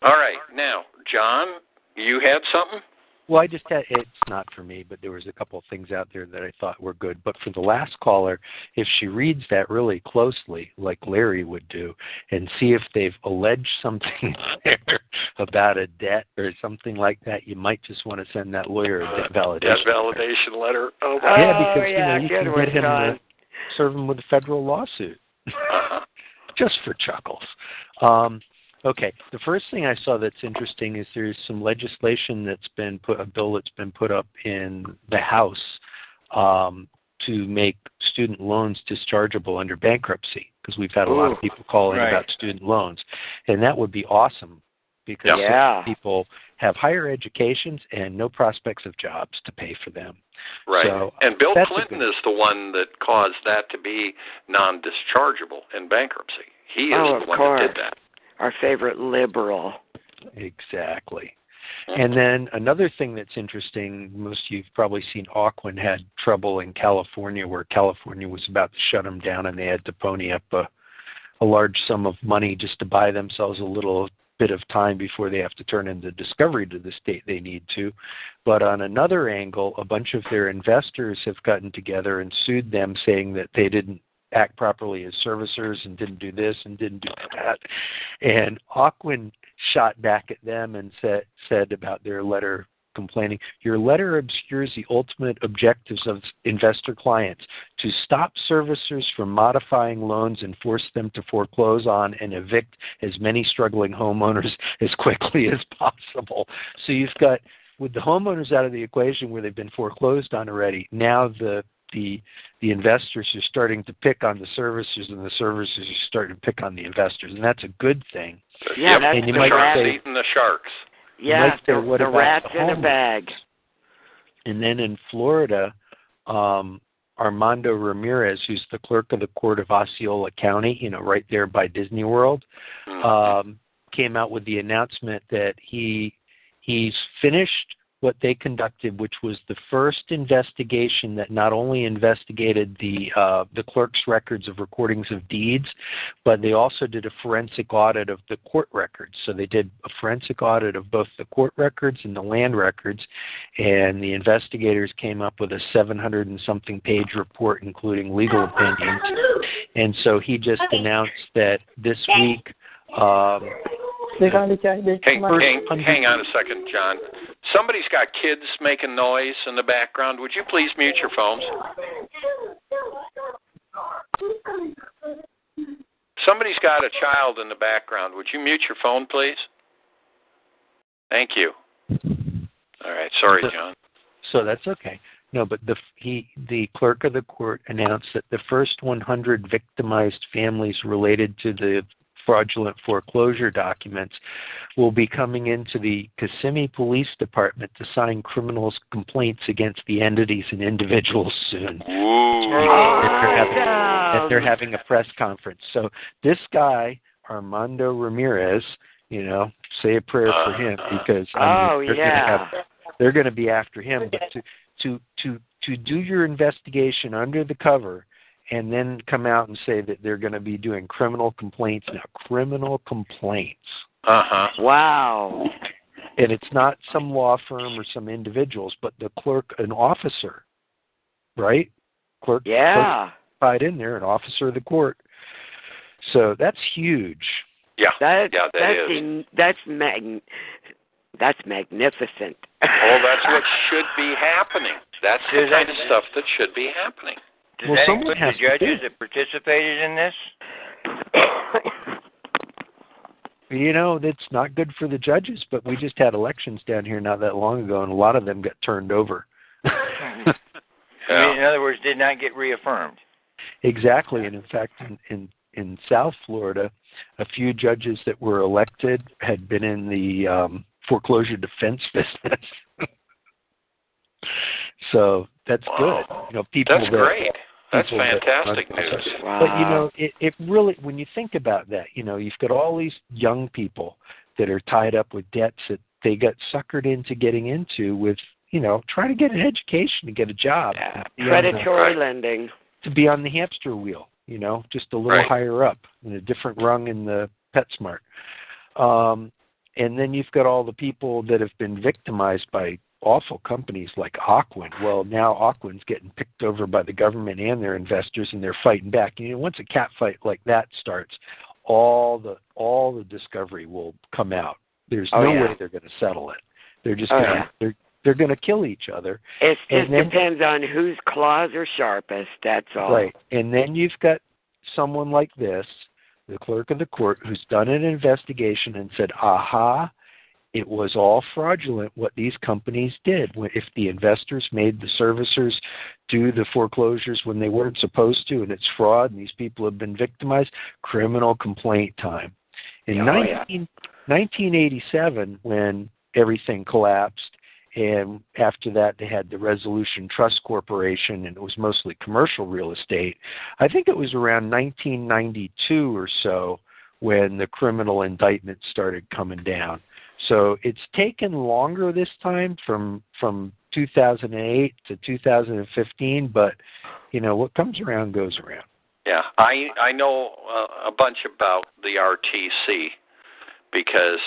All right, now, John, you had something. Well, I just had it's not for me, but there was a couple of things out there that I thought were good. But for the last caller, if she reads that really closely, like Larry would do, and see if they've alleged something there about a debt or something like that, you might just want to send that lawyer a debt validation. Debt validation letter. Oh my. yeah, because you know you can get him to serve him with a federal lawsuit Uh-huh. just for chuckles. Um, okay, the first thing I saw that's interesting is there's some legislation that's been put, a bill that's been put up in the House um, to make student loans dischargeable under bankruptcy because we've had a lot of people calling right. about student loans, and that would be awesome because Yeah. people have higher educations and no prospects of jobs to pay for them. Right. So, and Bill Clinton good- is the one that caused that to be non-dischargeable in bankruptcy. He is Oh, the one course. that did that. Our favorite liberal. Exactly. And then another thing that's interesting, most of you've probably seen Ocwen had trouble in California where California was about to shut them down and they had to pony up a, a large sum of money just to buy themselves a little bit of time before they have to turn in the discovery to the state they need to. But on another angle, a bunch of their investors have gotten together and sued them saying that they didn't act properly as servicers and didn't do this and didn't do that. And Ocwen shot back at them and said said about their letter complaining, your letter obscures the ultimate objectives of investor clients to stop servicers from modifying loans and force them to foreclose on and evict as many struggling homeowners as quickly as possible. So you've got with the homeowners out of the equation where they've been foreclosed on already, now the the the investors are starting to pick on the servicers and the servicers are starting to pick on the investors and that's a good thing. Yeah, yep. that's and you the might say- eating the sharks. Yeah, say, the, what the rats the in a bag. And then in Florida, um, Armando Ramirez, who's the clerk of the court of Osceola County, you know, right there by Disney World, Mhm. um, came out with the announcement that he he's finished what they conducted, which was the first investigation that not only investigated the uh, the clerk's records of recordings of deeds, but they also did a forensic audit of the court records. So they did a forensic audit of both the court records and the land records, and the investigators came up with a 700 and something page report, including legal opinions. And so he just announced that this week. Um, Hang, hang, hang on a second, John. Somebody's got kids making noise in the background. Would you please mute your phones? Somebody's got a child in the background. Would you mute your phone, please? Thank you. All right. Sorry, John. So that's okay. No, but the he the clerk of the court announced that the first 100 victimized families related to the fraudulent foreclosure documents will be coming into the Kissimmee Police Department to sign criminals' complaints against the entities and individuals soon. Ooh. And they're, having, and they're having a press conference. So this guy, Armando Ramirez, you know, say a prayer for him uh, because I Oh, they're yeah. gonna have, they're going to be after him. But to to to to do your investigation under the cover and then come out and say that they're going to be doing criminal complaints now, criminal complaints. Uh huh. Wow. And it's not some law firm or some individuals, but the clerk, an officer, right? Clerk, Yeah. clerk in there, an officer of the court. So that's huge. Yeah. That, yeah, that that's is. in, that's mag, that's magnificent. Well, that's what should be happening. That's the kind of stuff that should be happening. Does Well, that someone include the judges that participated in this? You know, it's not good for the judges, but we just had elections down here not that long ago, and a lot of them got turned over. I mean, in other words, did not get reaffirmed. Exactly, and in fact, in, in in South Florida, a few judges that were elected had been in the um, foreclosure defense business. So that's good. You know, people That's that, great. That's people that- fantastic news. But you know, it, it really when you think about that, you know, you've got all these young people that are tied up with debts that they got suckered into getting into with, you know, trying to get an education to get a job. to be on the- Predatory lending. to be on the hamster wheel, you know, just a little Right. higher up in a different rung in the PetSmart. Um, and then you've got all the people that have been victimized by awful companies like Ocwen. Well, now Ocwen's getting picked over by the government and their investors, and they're fighting back. You know, once a cat fight like that starts, all the all the discovery will come out. There's Oh, no yeah. way they're going to settle it. They're just Oh, going to yeah. they're they're going to kill each other. It just then- depends on whose claws are sharpest. That's all. Right. And then you've got someone like this, the clerk of the court, who's done an investigation and said, aha, it was all fraudulent what these companies did. If the investors made the servicers do the foreclosures when they weren't supposed to, and it's fraud, and these people have been victimized, criminal complaint time. In Oh, yeah. 1987, when everything collapsed, and after that they had the Resolution Trust Corporation, and it was mostly commercial real estate. I think it was around 1992 or so when the criminal indictments started coming down. So it's taken longer this time from from 2008 to 2015, but you know what comes around goes around. Yeah, I I know uh, a bunch about the RTC because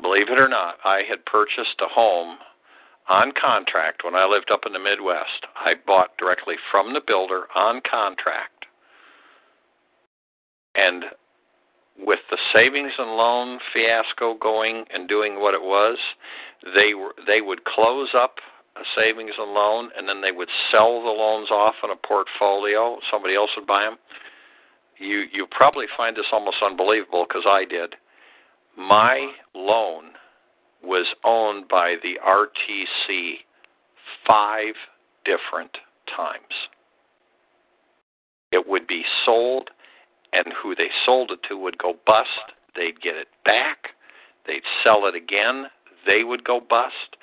believe it or not, I had purchased a home on contract when I lived up in the Midwest. I bought directly from the builder on contract. And with the savings and loan fiasco going and doing what it was, they were they would close up a savings and loan and then they would sell the loans off in a portfolio. Somebody else would buy them. You you probably find this almost unbelievable because I did. My loan was owned by the RTC five different times. It would be sold, and who they sold it to would go bust. They'd get it back. They'd sell it again. They would go bust.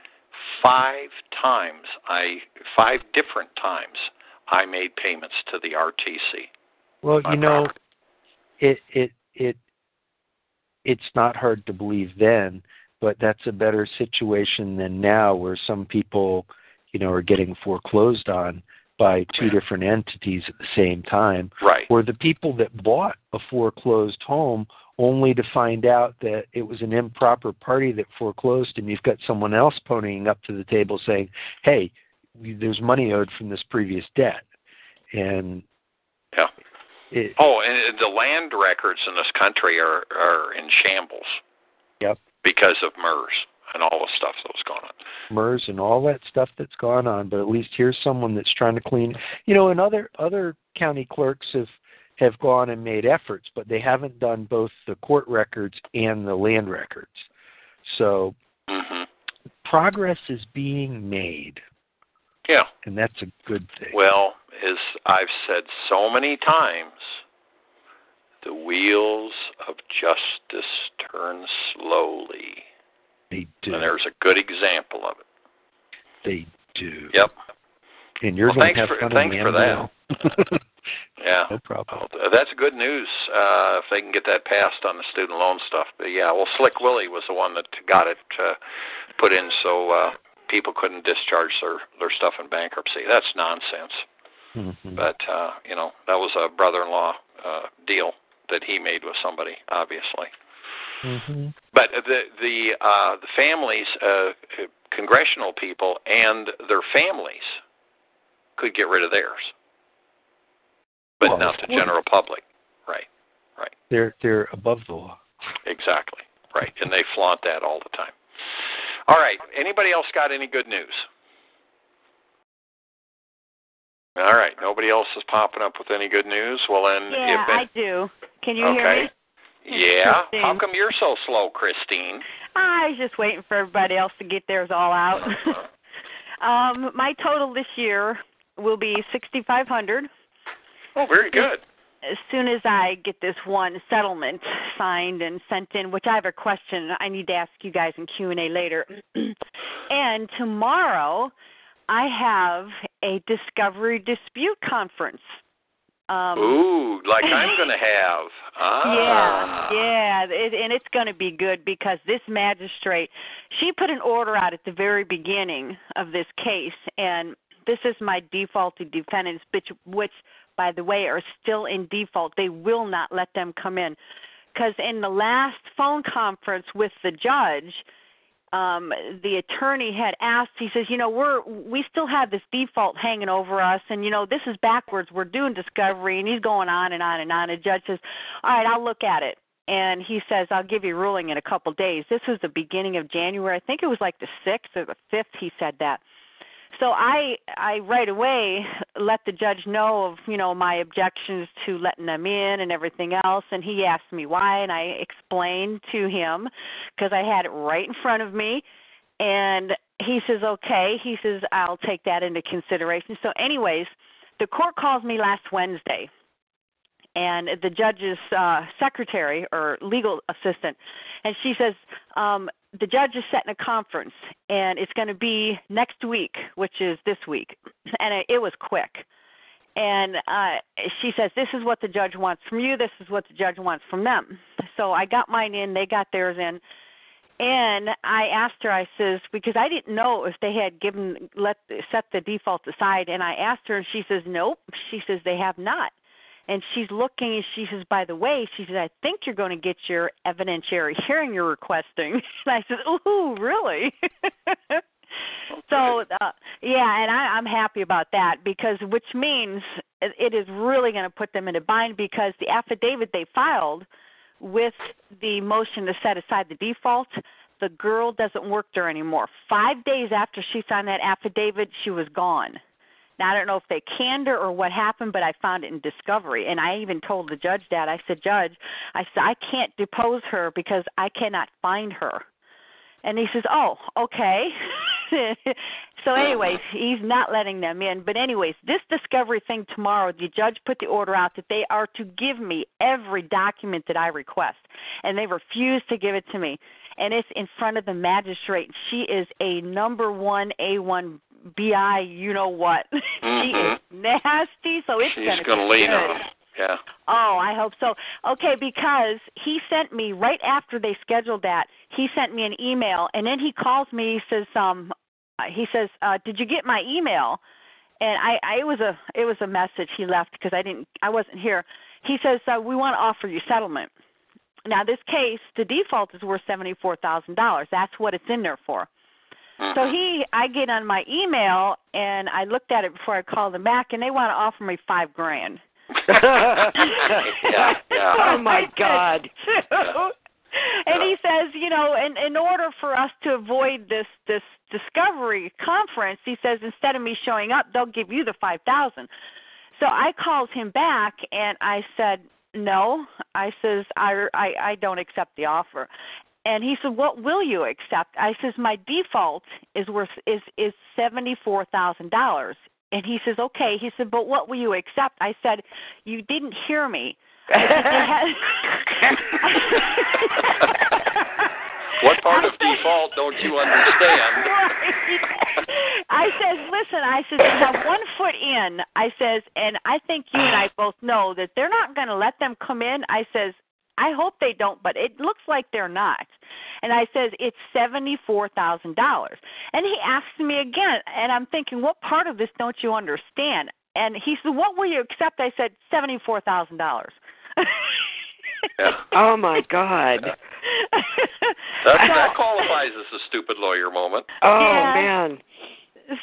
Five times, I five different times, I made payments to the RTC. Well, you know, property. it it it it's not hard to believe then, but that's a better situation than now where some people, you know, are getting foreclosed on by two different entities at the same time. Right. Or the people that bought a foreclosed home only to find out that it was an improper party that foreclosed and you've got someone else ponying up to the table saying, "Hey, there's money owed from this previous debt." And Yeah. it, Oh, and the land records in this country are are in shambles yep. because of MERS and all the stuff that was going on. MERS and all that stuff that's gone on, but at least here's someone that's trying to clean. You know, and other other county clerks have have gone and made efforts, but they haven't done both the court records and the land records. So hmm progress is being made, Yeah. and that's a good thing. Well, as I've said so many times, The wheels of justice turn slowly. They do. And there's a good example of it. They do. Yep. And you're well, going thanks to have for, fun thanks in for that. yeah. No problem. Well, that's good news uh, if they can get that passed on the student loan stuff. But yeah, well, Slick Willie was the one that got it uh, put in so uh, people couldn't discharge their their stuff in bankruptcy. That's nonsense. Mm-hmm. But uh, you know, that was a brother-in-law uh, deal that he made with somebody, obviously. Mm-hmm. But the the uh, the families, uh, congressional people, and their families could get rid of theirs, but Well, not the general public. Right, right, They're they're above the law. exactly, right, and they flaunt that all the time. All right, anybody else got any good news? All right, nobody else is popping up with any good news. Well, then, Yeah, if I do. Can you okay. hear me? Yeah. How come you're so slow, Christine? I was just waiting for everybody else to get theirs all out. um, my total this year will be sixty five hundred. Oh, very good. As soon as I get this one settlement signed and sent in, which I have a question I need to ask you guys in Q and A later. and tomorrow, I have a discovery dispute conference. Um, Ooh, like I'm going to have. Ah. Yeah, yeah, it, and it's going to be good because this magistrate, she put an order out at the very beginning of this case, and this is my defaulted defendants, which, which, by the way, are still in default. They will not let them come in, because in the last phone conference with the judge, um the attorney had asked he says you know we're we still have this default hanging over us and you know this is backwards. We're doing discovery and he's going on and on and on. And the judge says all right i'll look at it. And he says i'll give you a ruling in a couple of days. This was the beginning of january. I think it was like the sixth or the fifth he said that so i i right away let the judge know of you know my objections to letting them in and everything else and he asked me why and i explained to him because i had it right in front of me and he says okay he says i'll take that into consideration. So anyways the court calls me last wednesday and the judge's uh secretary or legal assistant and she says um the judge is setting a conference and it's going to be next week which is this week. And it, it was quick. And uh she says this is what the judge wants from you. This is what the judge wants from them. So i got mine in. They got theirs in. And i asked her i says because i didn't know if they had given let set the default aside. And i asked her and she says nope. She says they have not and she's looking and she says by the way she says i think you're going to get your evidentiary hearing you're requesting. And i said ooh really? So uh, yeah and i i'm happy about that because which means it, it is really going to put them in a bind because the affidavit they filed with the motion to set aside the default the girl doesn't work there anymore. Five days after she signed that affidavit she was gone now I don't know if they canned her or what happened, but I found it in discovery, and I even told the judge that. I said, Judge, I said I can't depose her because I cannot find her. And he says, Oh, okay. so, anyways, he's not letting them in. But, anyways, this discovery thing tomorrow, the judge put the order out that they are to give me every document that I request, and they refuse to give it to me. And it's in front of the magistrate. She is a number one A1 BI, you know what. she is nasty, so it's She's gonna going to be lean good. on 'em. Yeah. Oh, I hope so. Okay, because he sent me right after they scheduled that. He sent me an email, and then he calls me. He says, "Um, he says, uh, did you get my email?" And I, I it was a it was a message he left because I didn't I wasn't here. He says, uh, "We want to offer you settlement." Now, this case, the default is worth seventy four thousand dollars. That's what it's in there for. Uh-huh. So he, I get on my email and I looked at it before I called them back, and they want to offer me five grand. yeah, yeah. Oh my God. and he says, you know, in in order for us to avoid this this discovery conference, he says instead of me showing up, they'll give you the five thousand. So I called him back and I said, no. I says I I I don't accept the offer. And he said, "What will you accept?" I says, "My default is worth is is seventy four thousand dollars." And he says, "Okay." He said, "But what will you accept?" I said, "You didn't hear me. what part of default don't you understand? I says, listen, I says, you have one foot in. I says, and I think you and I both know that they're not going to let them come in. I says, I hope they don't, but it looks like they're not. And I says it's seventy four thousand dollars. And he asks me again, and I'm thinking, what part of this don't you understand? And he said, what will you accept? I said seventy four thousand dollars. Oh my God. That, that qualifies as a stupid lawyer moment. Oh Yeah. man.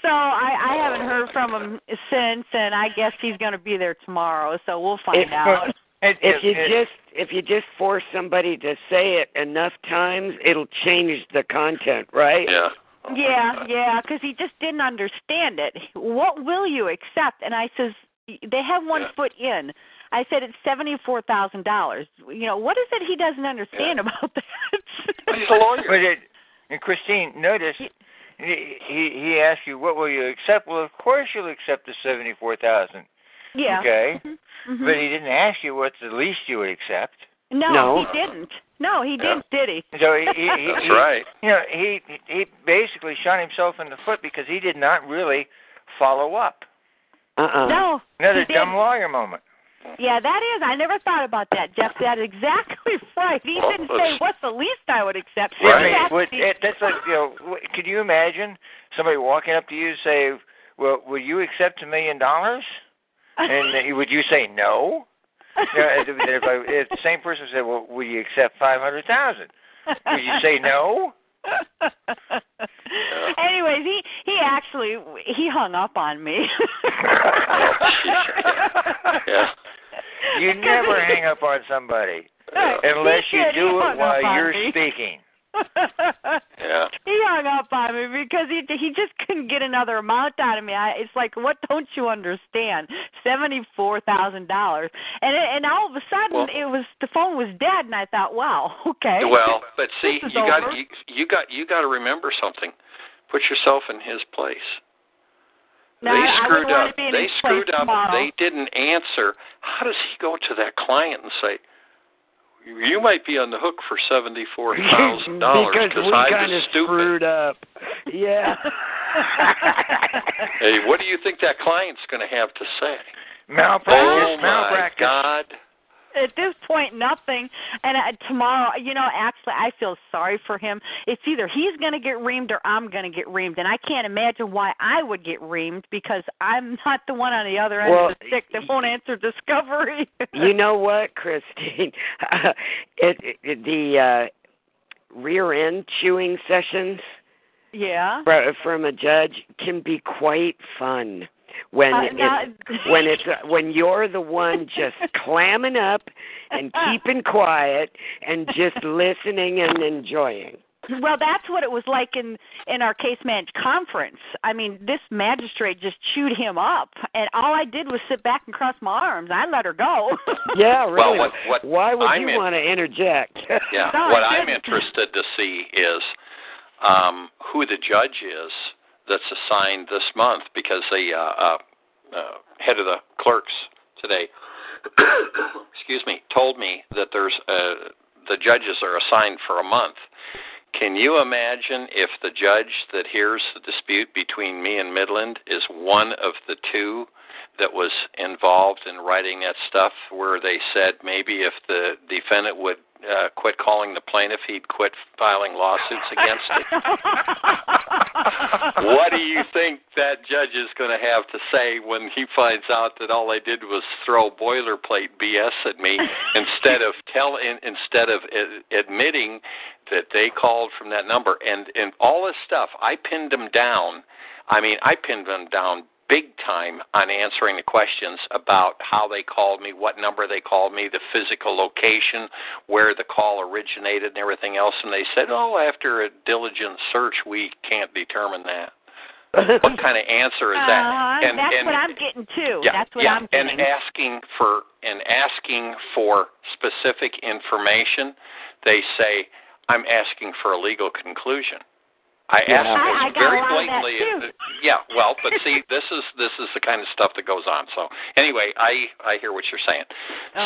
So I, I haven't heard from him since, and I guess he's going to be there tomorrow. So we'll find If- out. If you just if you just force somebody to say it enough times, it'll change the content, right? Yeah. Yeah, yeah, because he just didn't understand it. What will you accept? And I says they have one foot in. I said it's seventy four thousand dollars. You know what is it he doesn't understand about that? He's a lawyer. But it, and Christine, notice he he he asked you what will you accept. Well, of course you'll accept the seventy four thousand. Yeah. Okay. Mhm. But he didn't ask you what's the least you would accept. No, No. he didn't. No, he didn't, did he? So he, he, he That's he- right. You know, he he basically shot himself in the foot because he did not really follow up. Uh-uh. No. Another he dumb didn't. lawyer moment. Yeah, that is. I never thought about that, Jeff. That's exactly right. He Well, didn't say what's the least I would accept. Yeah, I mean, would, it, that's like you know. w- Could you imagine somebody walking up to you and say, "Well, will you accept a million dollars?" And would you say no? If, if, I, if the same person said, "Well, will you accept five hundred thousand? Would you say no? Anyways, he he actually he hung up on me. Yeah. You never hang up on somebody unless you do it while you're me. speaking. Yeah. He hung up on me because he he just couldn't get another amount out of me. I, it's like, what don't you understand? Seventy four thousand dollars, and it, and all of a sudden Well- it was the phone was dead, and I thought, wow, okay. Well, but see, you got over. you, you got you got to remember something. Put yourself in his place. No, they screwed up. They screwed up. tomorrow. They didn't answer. How does he go to that client and say, "You might be on the hook for seventy four thousand dollars because we I kind of screwed up. Yeah. Hey, what do you think that client's going to have to say? Malpractice, oh my malpractice. God! At this point, nothing. And uh, tomorrow, you know, actually, I feel sorry for him. It's either he's going to get reamed or I'm going to get reamed, and I can't imagine why I would get reamed because I'm not the one on the other end Well, of the stick that won't answer discovery. you know what, Christine? it, it the uh rear end chewing sessions yeah. from a judge can be quite fun when Uh, it, now- when it's uh, when you're the one just clamming up and keeping quiet and just listening and enjoying. Well, that's what it was like in in our case managed conference. I mean, this magistrate just chewed him up, and all I did was sit back and cross my arms. I let her go. Yeah, Well, really. what- what Why would I'm you in- want to interject? Yeah. No, what I I'm interested to see is um, who the judge is that's assigned this month because the uh, uh, uh, head of the clerks today, excuse me, told me that there's uh, the judges are assigned for a month. Can you imagine if the judge that hears the dispute between me and Midland is one of the two that was involved in writing that stuff where they said maybe if the defendant would uh, quit calling the plaintiff, he'd quit filing lawsuits against him? what do you think that judge is going to have to say when he finds out that all I did was throw boilerplate BS at me instead of tell in, instead of uh, admitting that they called from that number and and all this stuff I pinned them down. I mean, I pinned them down big time on answering the questions about how they called me, what number they called me, the physical location, where the call originated, and everything else. And they said, "Oh, after a diligent search, we can't determine that." what kind of answer is that? Uh-huh, and that's and what I'm getting too. yeah, that's what yeah, I'm getting. and asking for and asking for specific information, they say, "I'm asking for a legal conclusion." I Yeah. asked I- I very lot that, blatantly. too. yeah, well, but see, this is this is the kind of stuff that goes on. So anyway, I I hear what you're saying.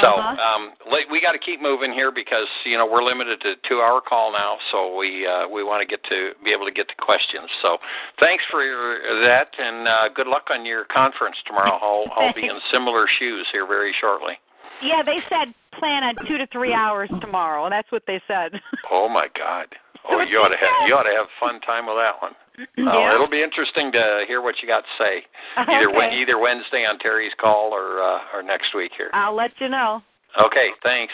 So Uh-huh. um, le- we got to keep moving here because you know we're limited to two hour call now. So we uh, we want to get to be able to get to questions. So thanks for your, that and uh, good luck on your conference tomorrow. I'll I'll be in similar shoes here very shortly. Yeah, they said plan on two to three hours tomorrow. That's what they said. Oh my God! Oh, you ought to have you ought to have fun time with that one. Oh, Yeah. it'll be interesting to hear what you got to say. Either Wed- Okay. either Wednesday on Terry's call or uh, or next week here. I'll let you know. Okay, thanks.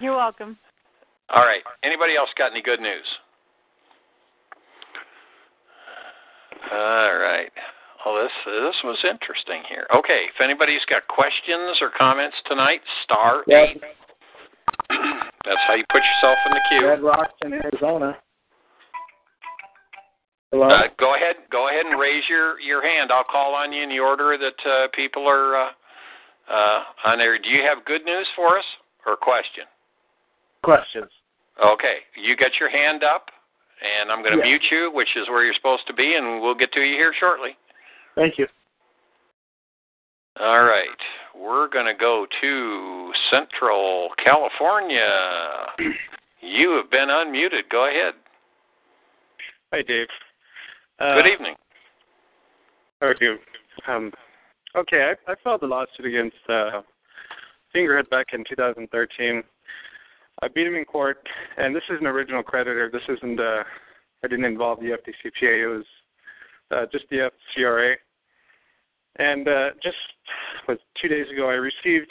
You're welcome. All right. Anybody else got any good news? All right. Well, this this was interesting here. Okay, if anybody's got questions or comments tonight, star eight. That's how you put yourself in the queue. Red Rocks in Arizona. Hello. Uh, go ahead. Go ahead and raise your your hand. I'll call on you in the order that uh, people are uh, uh, on there. Do you have good news for us or question? Questions. Okay, you get your hand up, and I'm going to Yeah. mute you, which is where you're supposed to be, and we'll get to you here shortly. Thank you. All right, we're going to go to Central California. you have been unmuted. Go ahead. Hi, Dave. Uh, Good evening. How are you? Um, okay, I, I filed a lawsuit against uh, Fingerhut back in 2013. I beat him in court, and this is an original creditor. This isn't. Uh, I didn't involve the FDCPA. It was uh, just the FCRA. And uh, just was two days ago, I received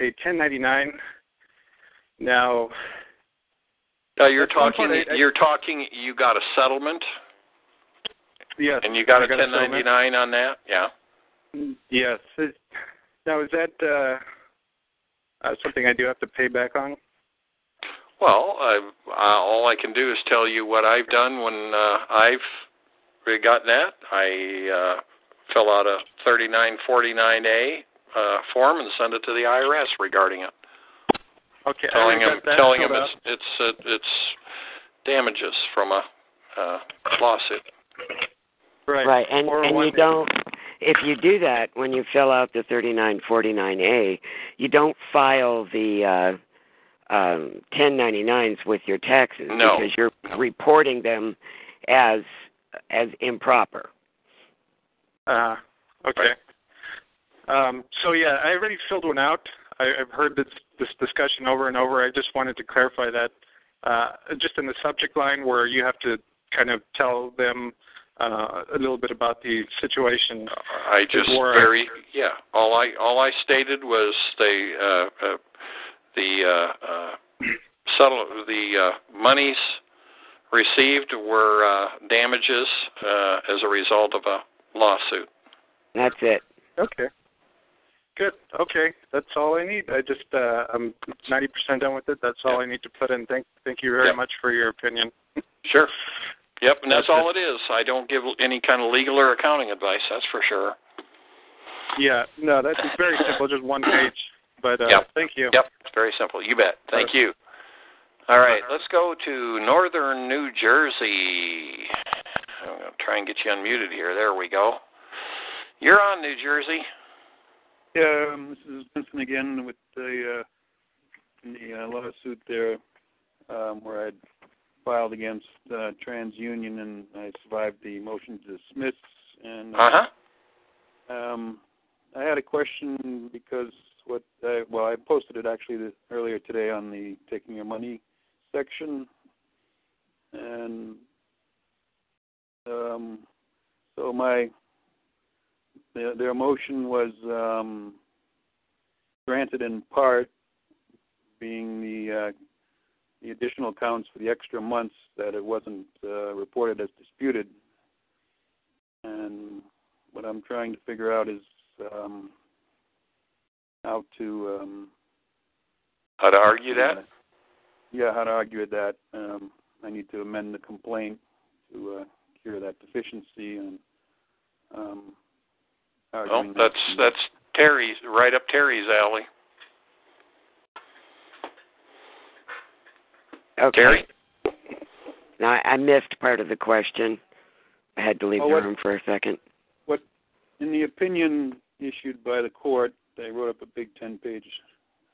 a 1099. Now, Uh, you're talking. point, I- I- You're talking. You got a settlement, yes. and you got I a got a 1099 on that. Yeah. Yes. Now, is that uh, uh, something I do have to pay back on? Well, I, uh, all I can do is tell you what I've done when uh, I've gotten that. I uh, fill out a 3949A uh, form and send it to the IRS regarding it, Okay. Telling them telling them it's it's uh, it's damages from a uh, lawsuit. Right. Right, and and you don't. If you do that when you fill out the 3949A, you don't file the uh, um, 1099s with your taxes No. because you're reporting them as as improper. Uh, okay. Um, so yeah, I already filled one out. I, I've heard this this discussion over and over. I just wanted to clarify that, uh, just in the subject line where you have to kind of tell them uh, a little bit about the situation. I just before I- very yeah. All I all I stated was they uh, uh, the uh, uh, settle the uh, monies received were uh, damages uh, as a result of a lawsuit. That's it. Okay. Good. Okay, that's all I need. I just uh, I'm 90% done with it. That's all I need to put in. Thank thank you very Yep. much for your opinion. Sure. Yep, and that's That's all it is. I don't give any kind of legal or accounting advice. That's for sure. Yeah. No, that's very simple. Just one page. But uh, Yep. thank you. Yep, it's very simple. You bet. Thank you. All right, let's go to northern New Jersey. I'm going to try and get you unmuted here. There we go. You're on New Jersey. Yeah, um, this is Vincent again with the uh, the uh, lawsuit there, um, where I'd filed against uh, TransUnion and I survived the motion to dismiss. And Uh huh. um, I had a question because what I, well I posted it actually this, earlier today on the taking your money section, and um, so my their, their motion was um, granted in part, being the uh, the additional counts for the extra months that it wasn't uh, reported as disputed. And what I'm trying to figure out is um, how to um, How to argue that? yeah, how to argue that. Um, I need to amend the complaint to uh, cure that deficiency and um, Well, arguing that's that's Terry's right up Terry's alley. Okay. Terry. Now I I missed part of the question. I had to leave Oh, the what- room for a second. What in the opinion issued by the court, they wrote up a big ten-page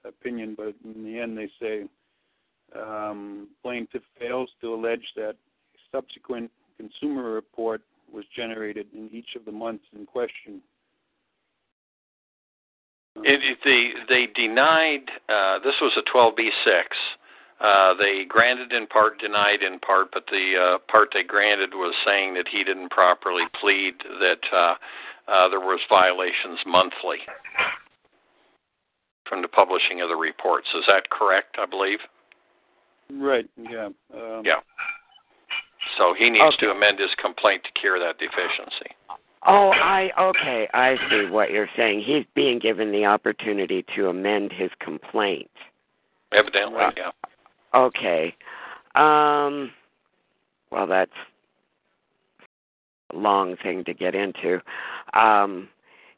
opinion, but in the end they say um, plaintiff fails to allege that subsequent consumer report was generated in each of the months in question. It, it, they they denied. Uh, this was a 12b6. Uh, they granted in part, denied in part, but the uh, part they granted was saying that he didn't properly plead that uh, uh, there was violations monthly from the publishing of the reports. Is that correct? I believe. Right. Yeah. Um, Yeah. So he needs Okay. to amend his complaint to cure that deficiency. Oh, I okay. I see what you're saying. He's being given the opportunity to amend his complaint. Evidently, Right. yeah. Okay. Um well that's a long thing to get into. Um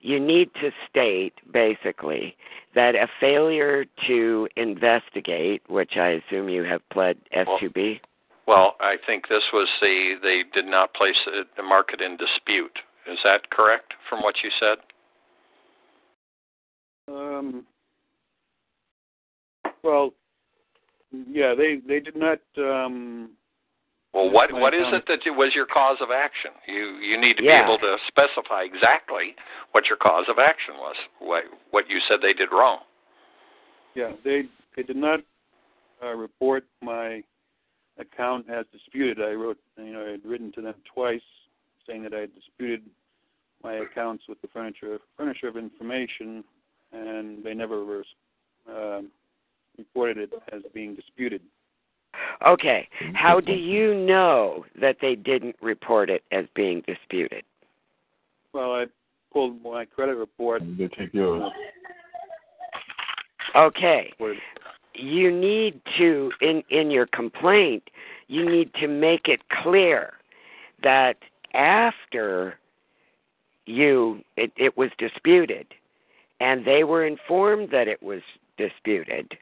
you need to state basically that a failure to investigate, which I assume you have pled S2B. Well, I think this was the they did not place the, the market in dispute. Is that correct from what you said? Um, well, yeah, they they did not. Um, Well, what what is it that you- was your cause of action? You you need to Yeah. be able to specify exactly what your cause of action was. What what you said they did wrong. yeah, they they did not uh, report my account as disputed. I wrote, you know, I had written to them twice saying that I had disputed my accounts with the furniture furnisher of information, and they never res- um reported it as being disputed. Okay. Mm-hmm. How do you know that they didn't report it as being disputed? Well, I pulled my credit report. You take yours. Okay. You need to in in your complaint, you need to make it clear that after you it, it was disputed and they were informed that it was disputed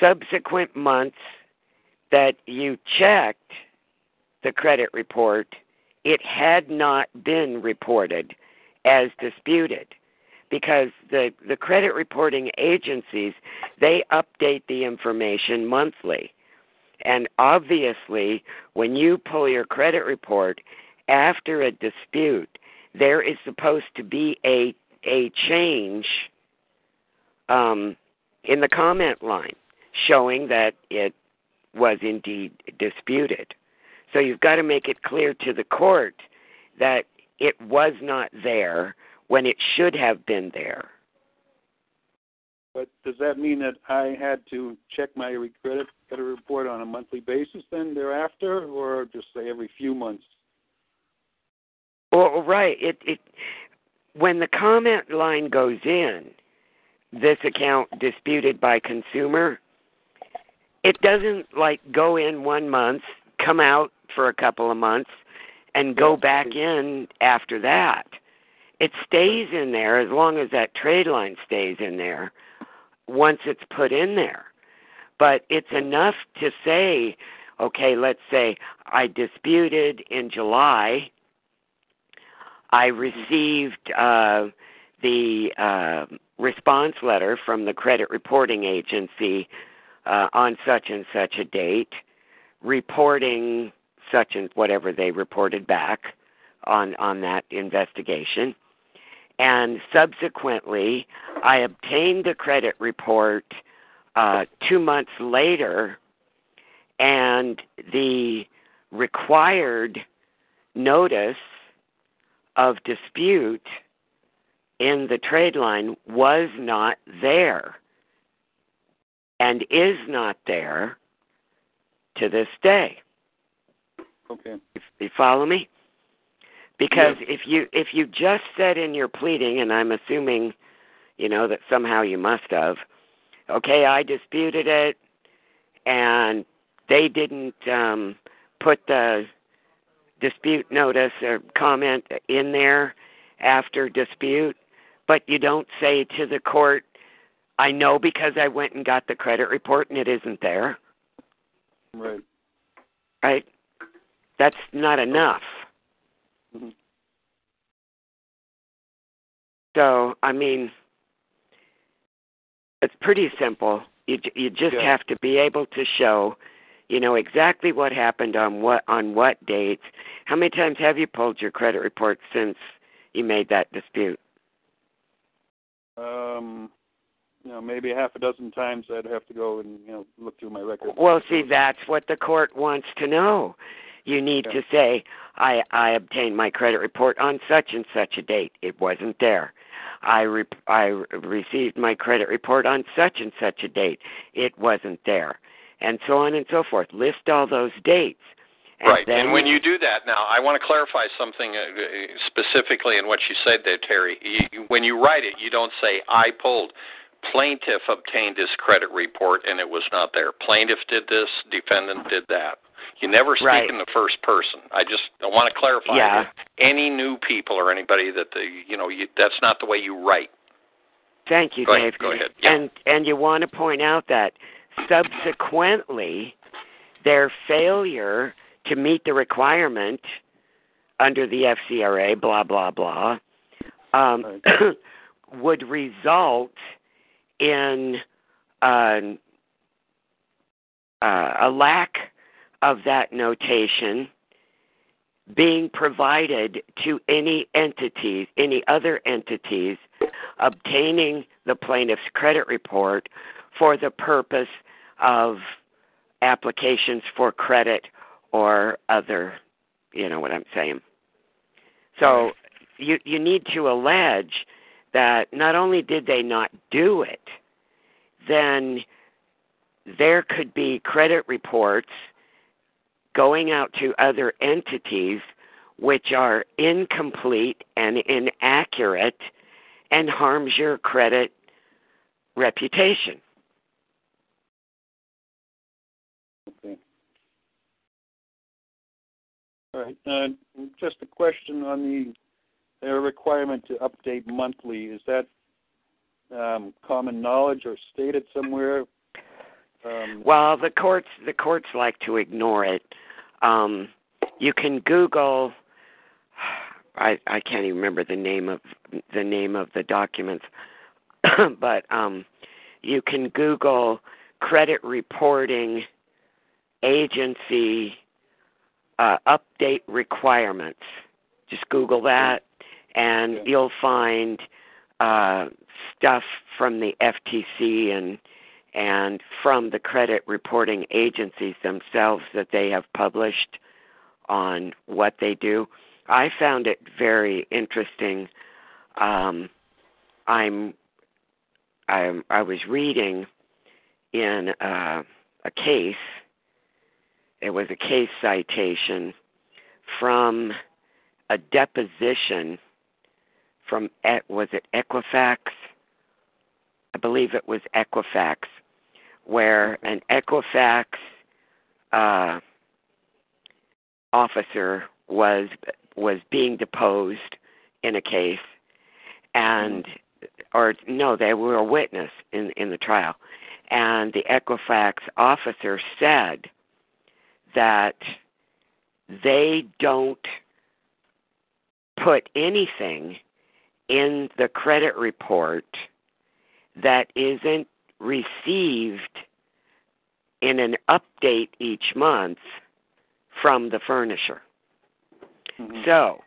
subsequent months that you checked the credit report it had not been reported as disputed. Because the the credit reporting agencies they update the information monthly. And obviously when you pull your credit report after a dispute there is supposed to be a a change um, in the comment line showing that it was indeed disputed so you've got to make it clear to the court that it was not there when it should have been there. But does that mean that I had to check my credit credit report on a monthly basis then thereafter, or just say every few months? Well, right. It it when the comment line goes in, this account disputed by consumer, it doesn't like go in one month, come out for a couple of months, and go back in after that. It stays in there as long as that trade line stays in there once it's put in there. But it's enough to say, okay, let's say I disputed in July. I received uh, the uh, response letter from the credit reporting agency uh, on such and such a date, reporting such and whatever they reported back on on that investigation. And subsequently, I obtained the credit report uh, two months later, and the required notice of dispute in the trade line was not there and is not there to this day. Okay. You, you follow me? Because if you if you just said in your pleading, and I'm assuming, you know, that somehow you must have, okay, I disputed it, and they didn't um, put the dispute notice or comment in there after dispute, but you don't say to the court, I know because I went and got the credit report and it isn't there, Right. right? That's not enough. Mm-hmm. So, I mean, it's pretty simple. You you just Yeah. have to be able to show, you know, exactly what happened on what on what dates. How many times have you pulled your credit report since you made that dispute? Um, you know, maybe half a dozen times I'd have to go and you know look through my records. Well, see, that's what the court wants to know. You need Yeah. to say, I I obtained my credit report on such and such a date. It wasn't there. I re- I re- received my credit report on such and such a date. It wasn't there, and so on and so forth. List all those dates. And right. Then, and when you do that, now I want to clarify something uh, specifically in what you said there, Terry. You, when you write it, you don't say "I pulled." Plaintiff obtained his credit report and it was not there. Plaintiff did this. Defendant did that. You never speak Right. in the first person. I just I want to clarify. Yeah. that any new people or anybody that the you know you, that's not the way you write. Thank you, Go Dave. ahead. Go ahead. Yeah. And and you want to point out that subsequently, their failure to meet the requirement under the FCRA, blah blah blah, um, would result in um, uh, a lack of that notation being provided to any entities, any other entities obtaining the plaintiff's credit report for the purpose of applications for credit or other, you know what I'm saying. So you you need to allege that not only did they not do it, then there could be credit reports going out to other entities which are incomplete and inaccurate and harms your credit reputation. Okay. All right. Uh, just a question on the uh, requirement to update monthly. Is that um, common knowledge or stated somewhere? Um, Well, the courts the courts like to ignore it. Um, you can Google. I I can't even remember the name of the name of the documents, but um, you can Google credit reporting agency uh, update requirements. Just Google that, and you'll find uh, stuff from the FTC and and from the credit reporting agencies themselves that they have published on what they do. I found it very interesting. Um, I'm, I'm I was reading in uh, a case. It was a case citation from a deposition from was it Equifax? I believe it was Equifax, where an Equifax uh, officer was was being deposed in a case, and or no, they were a witness in in the trial, and the Equifax officer said that they don't put anything in the credit report that isn't received in an update each month from the furnisher. So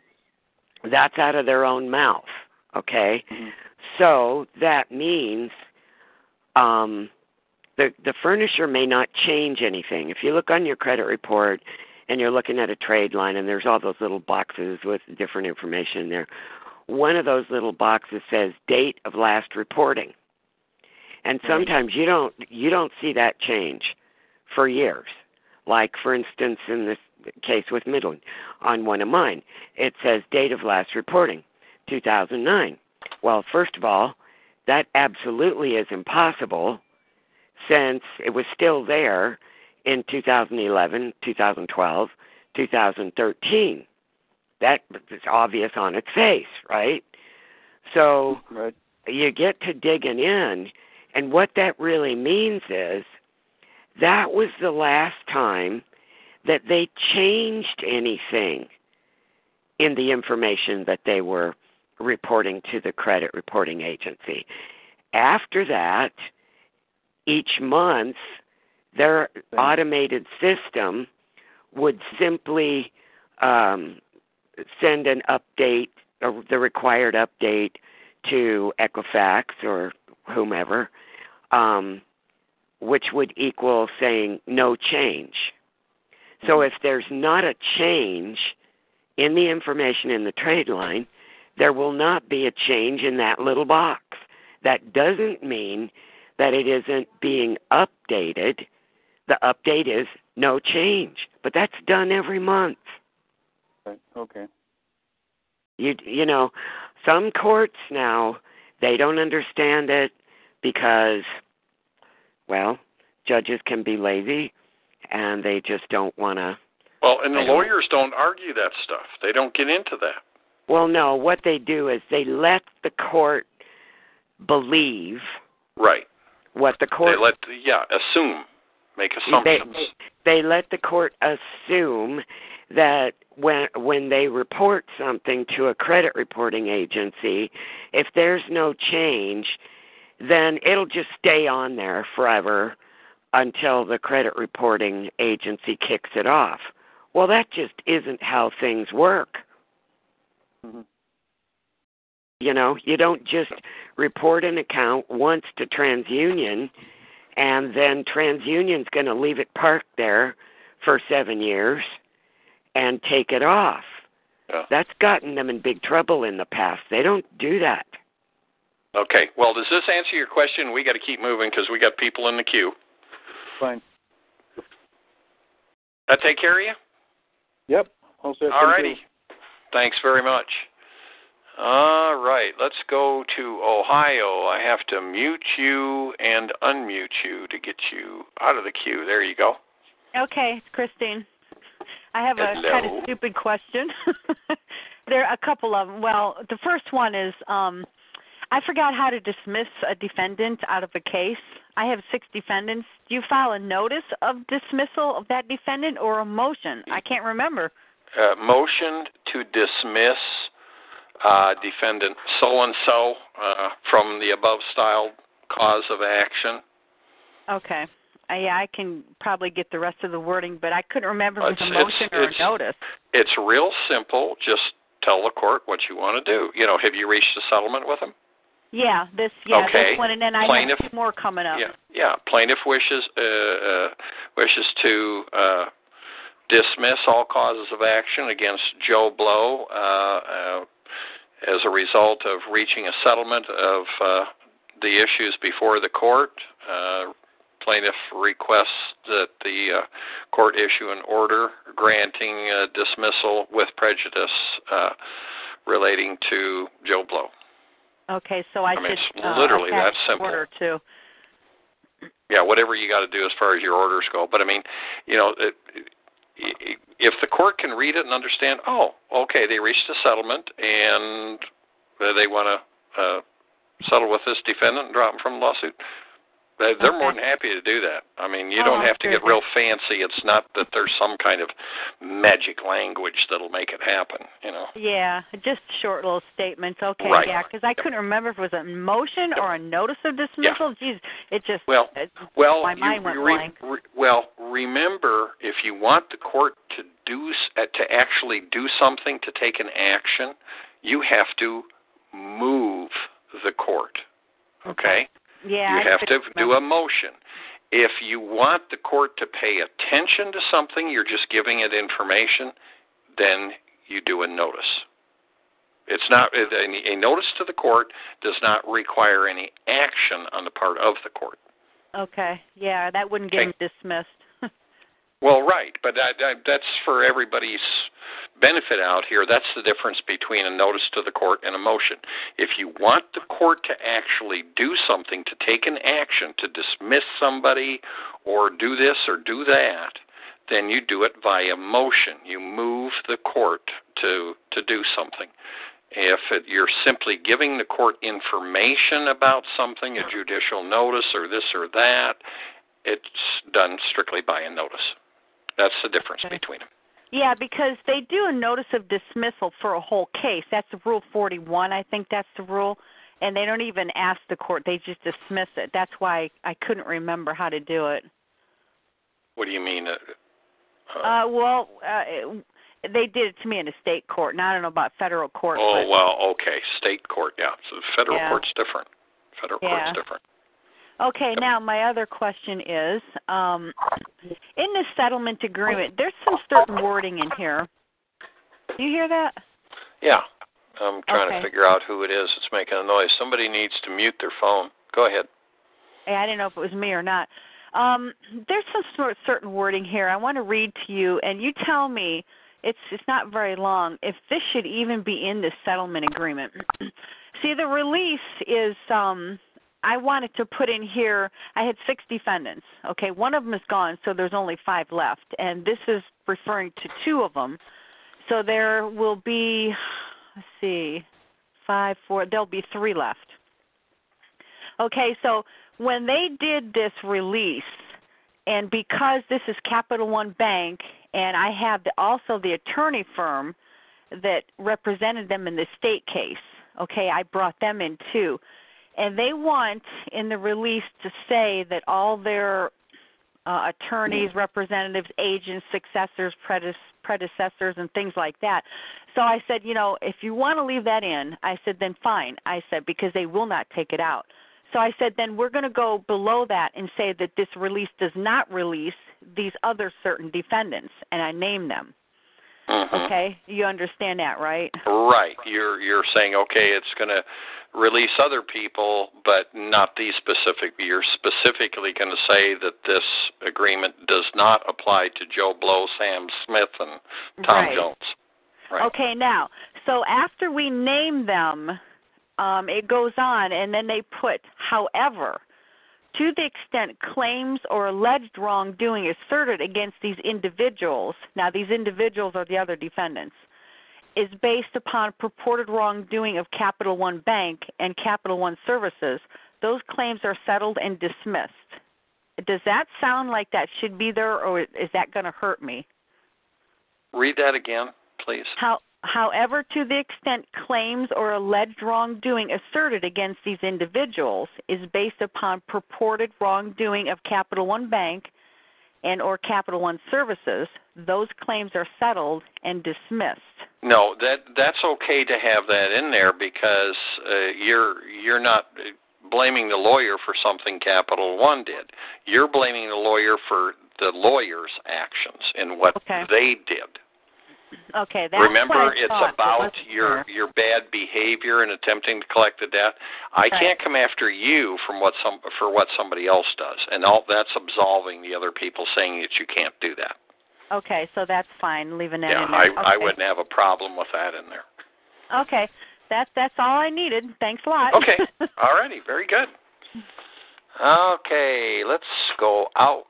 that's out of their own mouth, okay? So that means um, the the furnisher may not change anything. If you look on your credit report and you're looking at a trade line and there's all those little boxes with different information there, one of those little boxes says date of last reporting. And sometimes you don't you don't see that change for years. Like for instance in this case with Midland on one of mine, it says date of last reporting, 2009. Well, first of all, that absolutely is impossible since it was still there in 2011, 2012, 2013. That is obvious on its face, right? So right. you get to digging in, and what that really means is that was the last time that they changed anything in the information that they were reporting to the credit reporting agency. After that, each month, their automated system would simply um, send an update, or the required update, to Equifax or whomever, um, which would equal saying no change. So if there's not a change in the information in the trade line, there will not be a change in that little box. That doesn't mean that it isn't being updated. The update is no change, but that's done every month. Right. Okay. You you know, some courts now they don't understand it because well, judges can be lazy and they just don't want to Well, and the lawyers don't argue that stuff. They don't get into that. Well, no, what they do is they let the court believe Right. what the court They let the, yeah, assume, make they, assumptions. they let the court assume that when when they report something to a credit reporting agency, if there's no change, then it'll just stay on there forever until the credit reporting agency kicks it off. Well, that just isn't how things work. Mhm. You know, you don't just report an account once to TransUnion and then TransUnion's going to leave it parked there for 7 years and take it off. Yeah. That's gotten them in big trouble in the past. They don't do that. Okay. Well, does this answer your question? We got to keep moving because we got people in the queue. Fine. That take care of you? Yep. All set. All righty. Thanks very much. All right, let's go to Ohio. I have to mute you and unmute you to get you out of the queue. There you go. Okay, Christine. I have a Hello. kind of stupid question. there are a couple of them. Well, the first one is um I forgot how to dismiss a defendant out of a case. I have six defendants. Do you file a notice of dismissal of that defendant or a motion? I can't remember. Uh, motion to dismiss uh, defendant so and so from the above styled cause of action. Okay. Yeah, I can probably get the rest of the wording, but I couldn't remember if it was a motion or a notice. It's real simple. Just tell the court what you want to do. You know, have you reached a settlement with them? Yeah, this yeah, Okay. this one, and then I Plaintiff- have two more coming up. Yeah, yeah. Plaintiff wishes uh, uh, wishes to uh, dismiss all causes of action against Joe Blow uh, uh, as a result of reaching a settlement of uh, the issues before the court. Uh, plaintiff requests that the uh, court issue an order granting uh, dismissal with prejudice uh, relating to Joe Blow. Okay, so I, I mean, should it's uh, literally that simple. Order too. yeah, whatever you got to do as far as your orders go. But I mean, you know, it, it, if the court can read it and understand, oh, okay, they reached a settlement and uh, they want to uh, settle with this defendant and drop him from the lawsuit. They- They're more than happy to do that. I mean, you Oh, don't have to get real fancy. It's not that there's some kind of magic language that'll make it happen. You know. Yeah, just short little statements. Okay, Right. yeah, because I couldn't remember if it was a motion or a notice of dismissal. Jeez, it just Well, it, Well, my you, mind went re, blank. re, well, remember if you want the court to do s- uh, to actually do something to take an action, you have to move the court. Okay? Yeah, you I have to do a motion. If you want the court to pay attention to something, you're just giving it information, then you do a notice. It's not a, a notice to the court does not require any action on the part of the court. Okay, yeah, that wouldn't get Okay. him dismissed. Well, right, but that, that, that's for everybody's benefit out here. That's the difference between a notice to the court and a motion. If you want the court to actually do something, to take an action, to dismiss somebody, or do this or do that, then you do it via motion. You move the court to to do something. If it, you're simply giving the court information about something, a judicial notice or this or that, it's done strictly by a notice. That's the difference between them. Yeah, because they do a notice of dismissal for a whole case. That's Rule 41. I think that's the rule. And they don't even ask the court, they just dismiss it. That's why I couldn't remember how to do it. What do you mean? Uh, Uh, well, uh, it, they did it to me in a state court, and I don't know about federal court. oh but, well, okay, state court, yeah. So federal Yeah. court's different. Federal Yeah. court's different. Okay, now my other question is, um, in the settlement agreement, there's some certain wording in here. Do you hear that? Yeah. I'm trying Okay. to figure out who it is that's making a noise. Somebody needs to mute their phone. Go ahead. Hey, I didn't know if it was me or not. Um, there's some sort certain wording here. I want to read to you, and you tell me. It's it's not very long. If this should even be in the settlement agreement. See, the release is. um I wanted to put in here. I had six defendants. Okay, one of them is gone, so there's only five left, and this is referring to two of them. So there will be. Let's see, five, four. There'll be three left. Okay, so when they did this release, and because this is Capital One Bank, and I have the, also the attorney firm that represented them in the state case, okay, I brought them in too. And they want in the release to say that all their uh, attorneys, representatives, agents, successors, prede- predecessors, and things like that. So I said, you know, if you want to leave that in, I said, then fine. I said, because they will not take it out. So I said, then we're going to go below that and say that this release does not release these other certain defendants, and I name them. Mhm. Okay, you understand that, right? Right. You're you're saying okay, it's going to release other people, but not these specific. You're specifically going to say that this agreement does not apply to Joe Blow, Sam Smith, and Tom Right. Jones. Right. Okay, now, so after we name them, um, it goes on, and then they put, however, to the extent claims or alleged wrongdoing asserted against these individuals, now these individuals are the other defendants, is based upon purported wrongdoing of Capital One Bank and Capital One Services, those claims are settled and dismissed. Does that sound like that should be there, or is that going to hurt me? Read that again, please. How, however, to the extent claims or alleged wrongdoing asserted against these individuals is based upon purported wrongdoing of Capital One Bank and or Capital One Services, those claims are settled and dismissed. No, that that's okay to have that in there because uh, you're you're not blaming the lawyer for something Capital One did. You're blaming the lawyer for the lawyer's actions and what Okay. they did. Okay, that's Remember, it's thought, about wasn't your your bad behavior in attempting to collect the debt. I Right. can't come after you from what some for what somebody else does, and all that's absolving the other people, saying that you can't do that. Okay, so that's fine, leaving that yeah, in there. I okay. I wouldn't have a problem with that in there. Okay, that's that's all I needed. Thanks a lot. Okay, all righty, very good. Okay, let's go out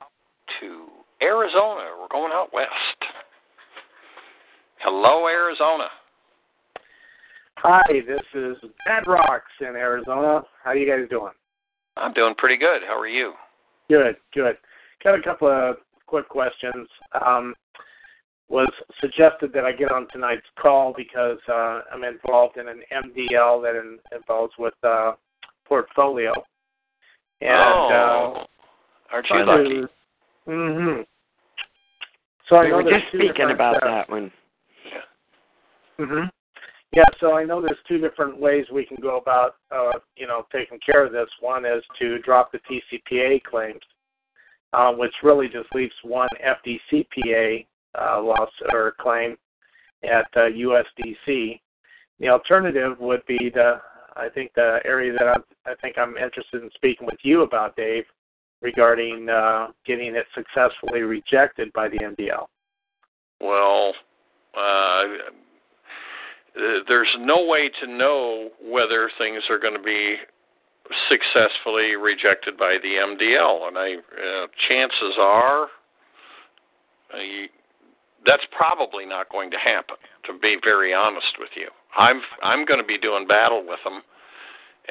to Arizona. We're going out west. Hello, Arizona. Hi, this is Bad Rocks in Arizona. How you guys doing? I'm doing pretty good. How are you? Good, good. Got a couple of quick questions. Um, was suggested that I get on tonight's call because uh, I'm involved in an MDL that in, involves with uh, portfolio. And oh, uh, aren't you lucky? Mm-hmm. So I we know were just speaking about uh, that one. Hmm Yeah, so I know there's two different ways we can go about, uh, you know, taking care of this. One is to drop the TCPA claims, uh, which really just leaves one FDCPA uh, loss or claim at uh, USDC. The alternative would be the, I think the area that I'm, I think I'm interested in speaking with you about, Dave, regarding uh, getting it successfully rejected by the MDL. Well, uh, there's no way to know whether things are going to be successfully rejected by the MDL, and I uh, chances are uh, you, that's probably not going to happen. To be very honest with you, I'm I'm going to be doing battle with them,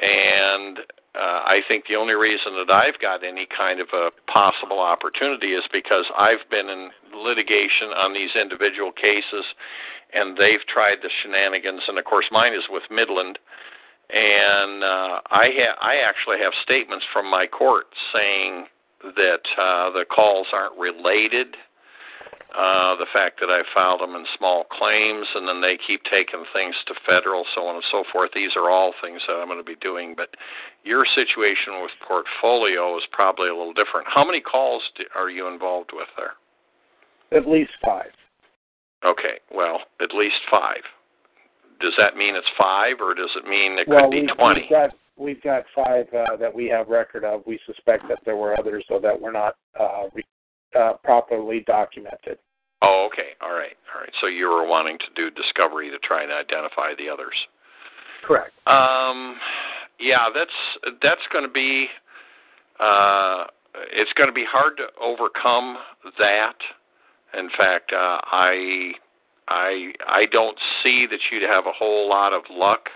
and uh, I think the only reason that I've got any kind of a possible opportunity is because I've been in litigation on these individual cases, and they've tried the shenanigans. And of course, mine is with Midland, and uh, I ha- I actually have statements from my court saying that uh, the calls aren't related uh, the fact that I filed them in small claims, and then they keep taking things to federal, so on and so forth. These are all things that I'm going to be doing. But your situation with portfolio is probably a little different. How many calls do, are you involved with there? At least five. Okay, well, at least five. Does that mean it's five, or does it mean it well, could be we've, twenty? We've got we've got five uh, that we have record of. We suspect that there were others, so that we're not uh, re- uh, properly documented. Oh, okay. All right. All right. So you were wanting to do discovery to try and identify the others. Correct. Um, yeah, that's that's going to be uh, it's going to be hard to overcome that. In fact, uh, I I I don't see that you'd have a whole lot of luck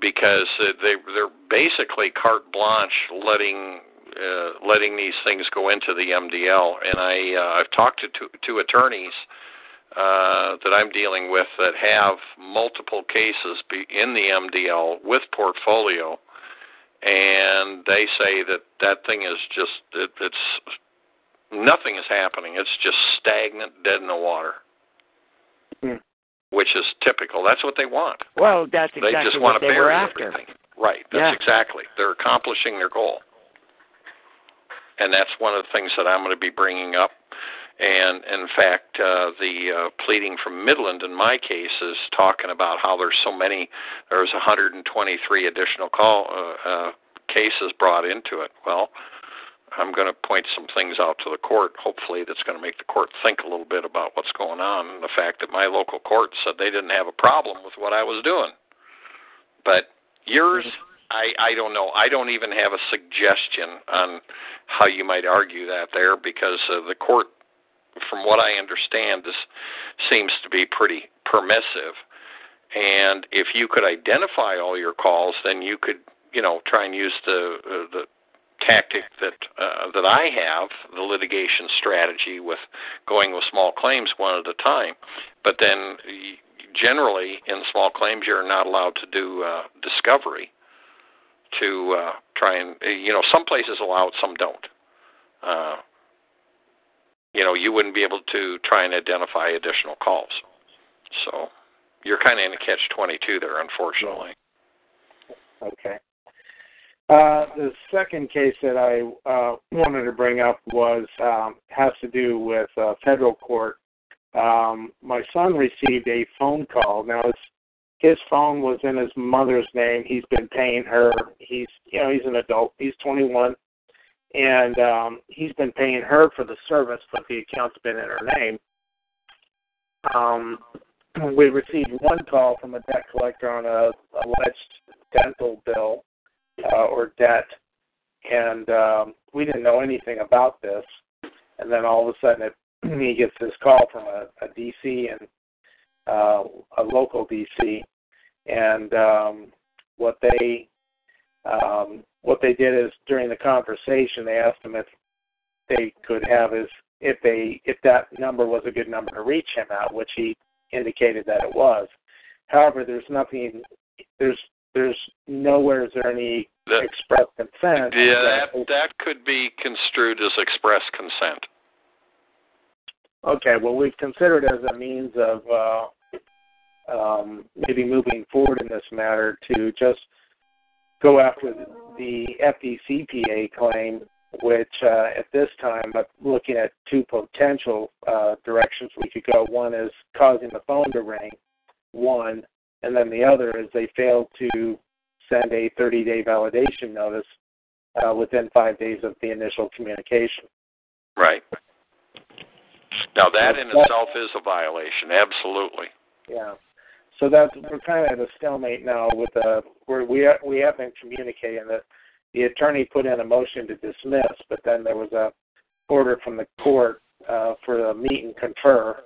because they they're basically carte blanche letting uh, letting these things go into the MDL. And I uh, I've talked to two, two attorneys uh, that I'm dealing with that have multiple cases be in the MDL with portfolio, and they say that that thing is just it, it's nothing is happening. It's just stagnant, dead in the water. Hmm. Which is typical. That's what they want. Well, that's exactly they just what want to they bury were after. everything. Right. That's Yeah. exactly. They're accomplishing their goal. And that's one of the things that I'm going to be bringing up. And in fact, uh, the uh, pleading from Midland in my case is talking about how there's so many. There's 123 additional call uh, uh, cases brought into it. Well, I'm going to point some things out to the court. Hopefully, that's going to make the court think a little bit about what's going on. And the fact that my local court said they didn't have a problem with what I was doing, but yours, I I don't know. I don't even have a suggestion on how you might argue that there because uh, the court, from what I understand, this seems to be pretty permissive. And if you could identify all your calls, then you could, you know, try and use the uh, the tactic that uh, that I have, the litigation strategy with going with small claims one at a time. But then, generally, in small claims, you're not allowed to do uh, discovery to uh, try and you know some places allow it, some don't. Uh, you know, you wouldn't be able to try and identify additional calls. So you're kind of in a catch twenty two there, unfortunately. Okay. Uh, the second case that I uh, wanted to bring up was um, has to do with uh, federal court. Um, my son received a phone call. Now his his phone was in his mother's name. He's been paying her. He's you know he's an adult. He's 21, and um, he's been paying her for the service, but the account's been in her name. Um, we received one call from a debt collector on a alleged dental bill uh, or debt, and um, we didn't know anything about this. And then all of a sudden, it, he gets this call from a, a DC and uh, a local DC, and um, what they um, what they did is during the conversation, they asked him if they could have his if they if that number was a good number to reach him at, which he indicated that it was. However, there's nothing there's there's nowhere is there any That- express consent. Yeah, that that could be construed as express consent. Okay, well, we've considered it as a means of uh, um, maybe moving forward in this matter to just go after the FDCPA claim, which uh, at this time, I'm looking at two potential uh, directions we could go. One is causing the phone to ring, one, and then the other is they failed to send a 30 day validation notice uh, within five days of the initial communication. Right. Now that in itself is a violation. Absolutely. Yeah. So that's we're kind of at a stalemate now with uh where we are, we have been communicating that the attorney put in a motion to dismiss, but then there was a order from the court uh, for a meet and confer,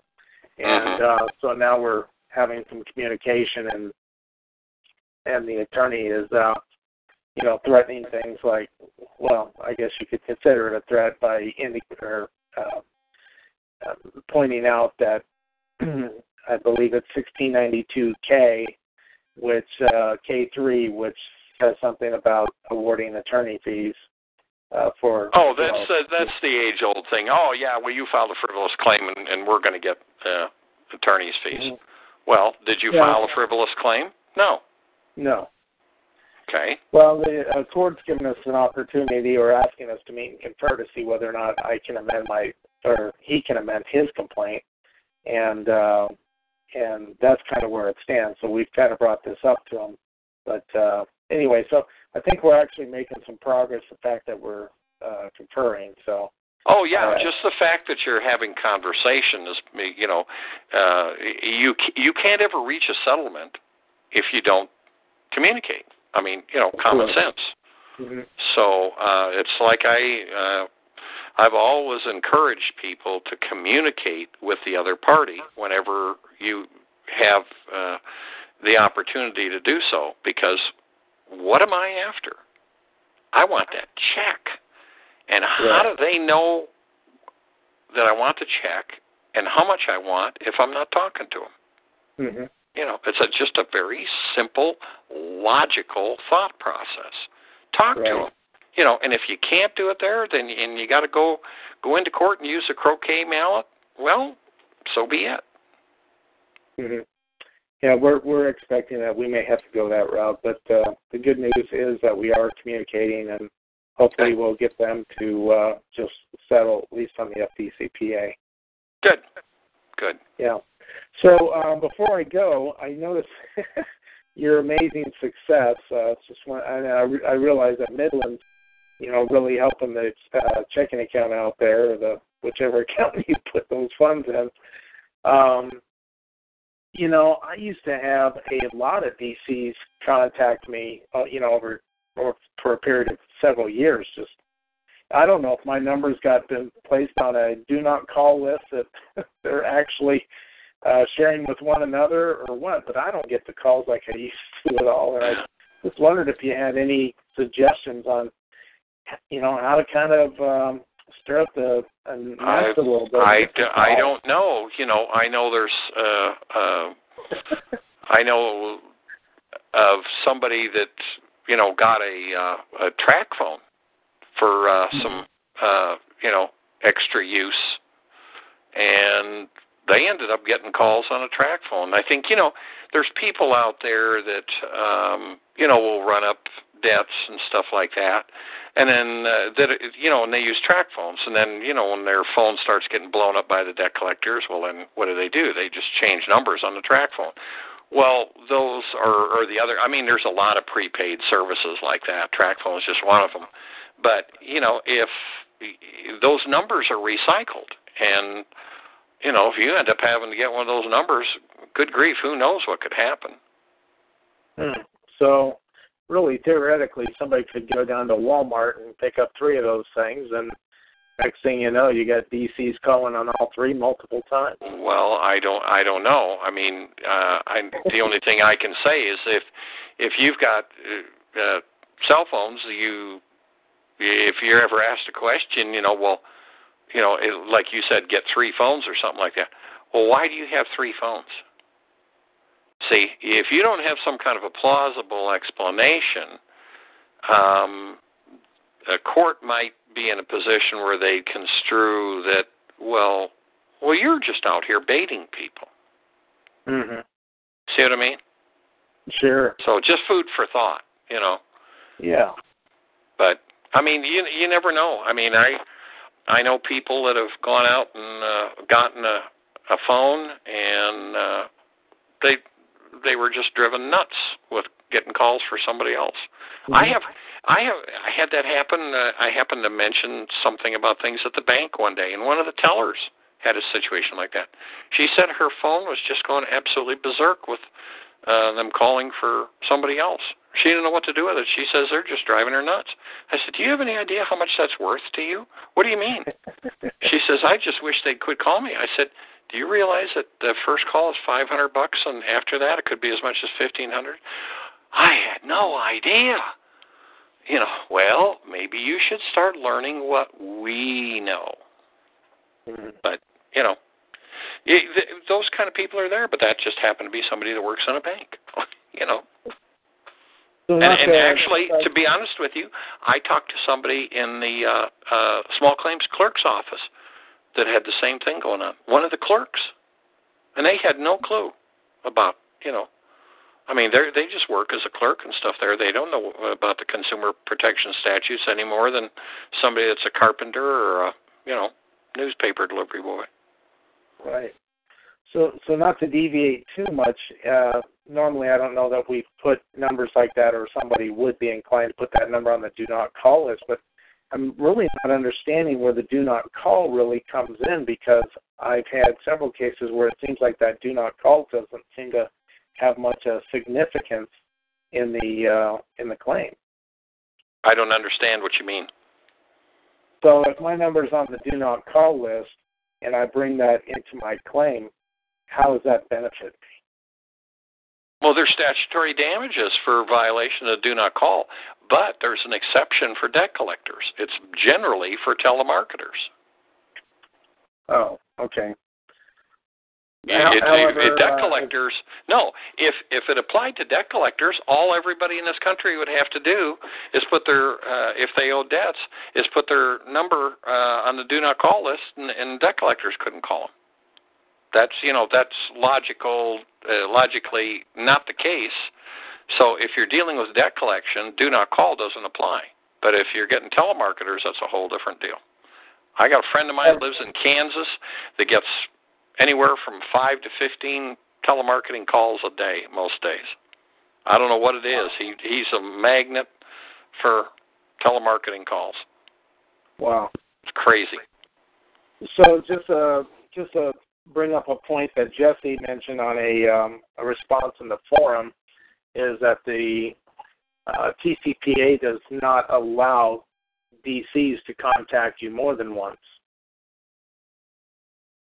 and uh, so now we're having some communication and and the attorney is uh, you know, threatening things like, well, I guess you could consider it a threat by indi- or uh, uh, pointing out that I believe it's 1692K, which uh, K3, which says something about awarding attorney fees uh, for. Oh, you that's know, uh, that's the age old thing. Oh yeah, well you filed a frivolous claim and, and we're going to get uh, attorney's fees. Mhm. Well, did you Yeah. file a frivolous claim? No. no. Okay. Well, the uh, court's given us an opportunity or asking us to meet and confer to see whether or not I can amend my or he can amend his complaint, and uh, and that's kind of where it stands. So we've kind of brought this up to them, but uh, anyway, so I think we're actually making some progress. The fact that we're uh, conferring, so Oh yeah, Uh, just the fact that you're having conversation is, you know, uh, you you can't ever reach a settlement if you don't communicate. I mean, you know, common sense. mm-hmm. So uh, it's like I, uh, I've always encouraged people to communicate with the other party whenever you have uh, the opportunity to do so. Because what am I after? I want that check. And how do they know that I want the check and how much I want if I'm not talking to them? Mm-hmm. You know, it's a, just a very simple, logical thought process. Talk to them. You know, and if you can't do it there, then and you got to go go into court and use a croquet mallet. Well, so be it. hmm Yeah, we're we're expecting that we may have to go that route, but uh, the good news is that we are communicating, and hopefully we'll get them to uh, just settle at least on the FDCPA. Good. Good. Yeah. So um, before I go, I noticed your amazing success. Uh, it's just one, and I, re- I realize that Midland, you know, really helping the uh, checking account out there, or the whichever account you put those funds in. Um, you know, I used to have a lot of DCs contact me, uh, you know, over or for a period of several years. Just, I don't know if my numbers got been placed on a do not call list that they're actually uh, sharing with one another or what, but I don't get the calls like I used to at all. And I just wondered if you had any suggestions on, you know, how to kind of um, stir up the uh, nest I, a little bit. I, d- I don't know. You know, I know there's uh uh I know of somebody that you know got a uh, a track phone for uh some uh you know extra use and they ended up getting calls on a TracFone. I think you know there's people out there that um you know will run up debts and stuff like that. And then uh, that you know and they use TracFones and then you know when their phone starts getting blown up by the debt collectors well then what do they do? They just change numbers on the TracFone. Well those are or the other i mean there's a lot of prepaid services like that. TracFone is just one of them. But you know if those numbers are recycled and you know if you end up having to get one of those numbers good grief who knows what could happen? Hmm. So, really, theoretically, somebody could go down to Walmart and pick up three of those things, and next thing you know, you got DCs calling on all three multiple times. Well, I don't I don't know. I mean, uh I the only thing I can say is if if you've got uh, uh cell phones, you if you're ever asked a question, you know, well, you know, it, like you said get three phones or something like that. Well, why do you have three phones? See, if you don't have some kind of a plausible explanation, um a court might be in a position where they construe that well, well, you're just out here baiting people. Mm-hmm. See what I mean? Sure. So just food for thought, you know. Yeah. But I mean, you you never know. I mean, I I know people that have gone out and uh, gotten a a phone and uh, they they were just driven nuts with getting calls for somebody else. I have I have I had that happen. Uh, I happened to mention something about things at the bank one day, and one of the tellers had a situation like that. She said her phone was just going absolutely berserk with uh, them calling for somebody else. She didn't know what to do with it. She says they're just driving her nuts. I said, "Do you have any idea how much that's worth to you? What do you mean?" she says, "I just wish they'd quit call me." I said, "Do you realize that the first call is 500 bucks, and after that it could be as much as 1500?" I had no idea. you know, well, maybe you should start learning what we know. Mm-hmm. But you know, it, th- those kind of people are there. But that just happened to be somebody that works in a bank. you know. So And, and actually, to be honest with you, I talked to somebody in the uh, uh, small claims clerk's office that had the same thing going on. One of the clerks, and they had no clue about you know. I mean, they they just work as a clerk and stuff there. They don't know about the consumer protection statutes any more than somebody that's a carpenter or a you know newspaper delivery boy. Right. So, so not to deviate too much. Uh, normally, I don't know that we put numbers like that, or somebody would be inclined to put that number on the do not call list. But I'm really not understanding where the do not call really comes in because I've had several cases where it seems like that do not call doesn't seem to have much uh, significance in the uh, in the claim. I don't understand what you mean. So if my number is on the do not call list and I bring that into my claim, how does that benefit me? Well, there's statutory damages for violation of do not call, but there's an exception for debt collectors. It's generally for telemarketers. Oh, okay. Yeah, it, However, it, debt uh, collectors. No, if if it applied to debt collectors, all everybody in this country would have to do is put their uh, if they owe debts is put their number uh, on the do not call list, and, and debt collectors couldn't call them. That's you know that's logical, uh, logically not the case. So if you're dealing with debt collection, do not call doesn't apply. But if you're getting telemarketers, that's a whole different deal. I got a friend of mine that lives in Kansas that gets anywhere from five to fifteen telemarketing calls a day most days. I don't know what it is. He he's a magnet for telemarketing calls. Wow. It's crazy. So just uh just to bring up a point that Jesse mentioned on a um, a response in the forum is that the uh, TCPA does not allow DCs to contact you more than once,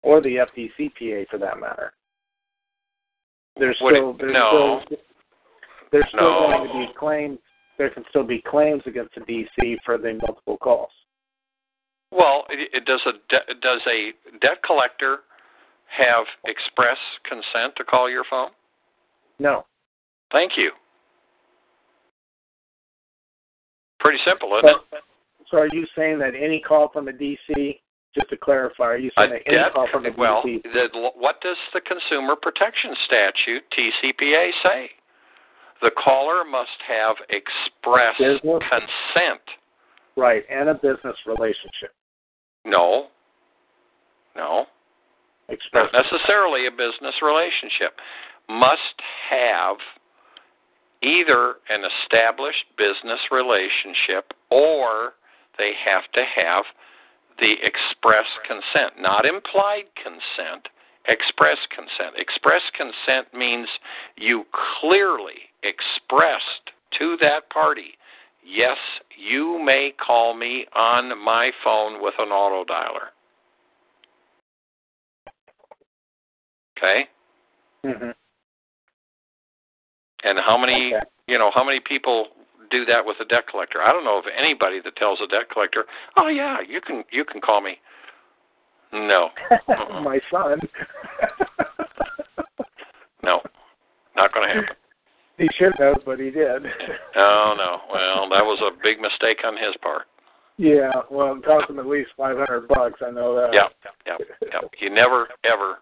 or the FDCPA for that matter. There's Would it- still there's no. still there's still No. going to be claims. There can still be claims against the DC for the multiple calls. Well, it, it does a de- does a debt collector have express consent to call your phone? No. Thank you. Pretty simple, isn't it? So, so are you saying that any call from a DC, just to clarify, are you saying A that any debt, call from a well, DC? the, what does the Consumer Protection Statute (TCPA) say? The caller must have express Business? consent. Right, and a business relationship. No, no, Express. not necessarily a business relationship. Must have either an established business relationship or they have to have the express consent, not implied consent, express consent. Express consent means you clearly expressed to that party, yes, you may call me on my phone with an auto dialer. Okay? hmm And how many, Okay. you know, how many people do that with a debt collector? I don't know of anybody that tells a debt collector, "Oh yeah, you can you can call me." No. Uh-uh. My son. No. Not going to happen. he should have, but he did. Oh no. Well, that was a big mistake on his part. yeah, well, cost him at least five hundred bucks. I know that. Yeah. Yeah. Yeah. You never ever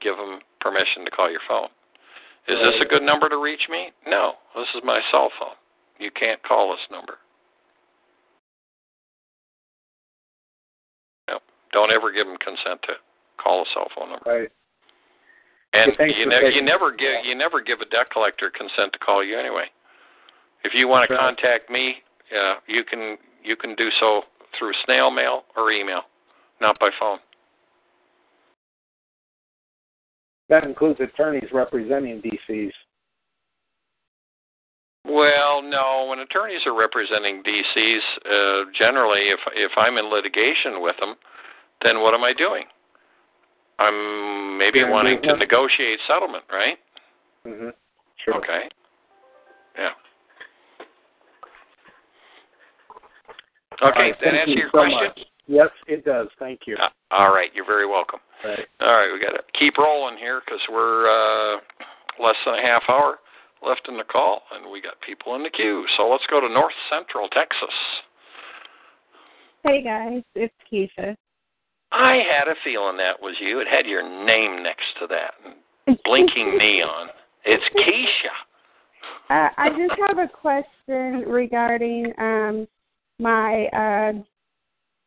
give them permission to call your phone. Is this a good number to reach me? No. This is my cell phone. You can't call this number. No. Don't ever give them consent to call a cell phone number. Right. And Okay, you, ne- you never give you never give a debt collector consent to call you anyway. If you want to Right. contact me, uh, you can you can do so through snail mail or email, not by phone. That includes attorneys representing DCs. Well, no. When attorneys are representing DCs, uh, generally, if if I'm in litigation with them, then what am I doing? I'm maybe You're wanting to negotiate settlement, right? Mm-hmm. Sure. Okay. Yeah. Okay, right, that answer you your so question? much. Yes, it does. Thank you. Uh, all right, you're very welcome. Right. All right, we got to keep rolling here because we're uh, less than a half hour left in the call, and we got people in the queue. So let's go to North Central Texas. Hey guys, it's Keisha. I had a feeling that was you. It had your name next to that, blinking neon. It's Keisha. Uh, I just have a question regarding um, my. Uh,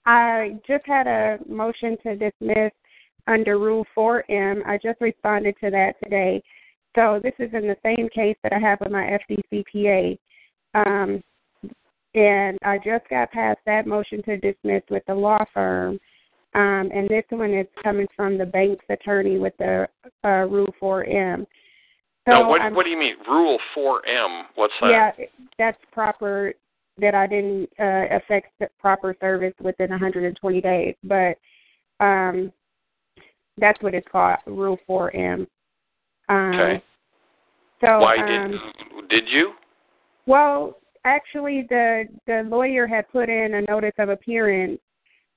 I just had a motion to dismiss under Rule 4M. I just responded to that today. So this is in the same case that I have with my FDCPA. Um, and I just got past that motion to dismiss with the law firm. Um, and this one is coming from the bank's attorney with the uh, Rule 4M. So now, what, what do you mean, Rule 4M? What's that? yeah, that's proper. That I didn't uh, affect the proper service within 120 days, but um, that's what it's called, Rule 4M. Um, Okay. So, Why um, did did you? well, actually, the the lawyer had put in a notice of appearance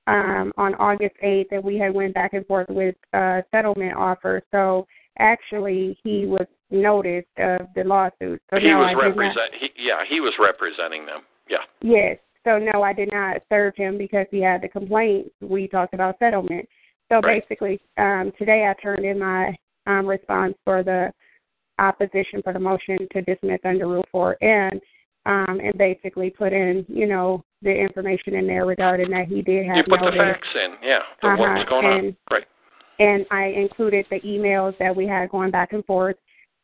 um, on August 8th, and we had went back and forth with uh, settlement offer. So actually, he was noticed of the lawsuit. So he no, was I did not. represent. He, yeah, he was representing them. Yeah. Yes. So no, I did not serve him because he had the complaint. We talked about settlement. So Right. basically, um, today I turned in my um, response for the opposition for the motion to dismiss under Rule 4 and um, and basically put in, you know, the information in there regarding that he did have You put the facts in. Yeah. The, Uh-huh, What's going on? and- Right. and I included the emails that we had going back and forth,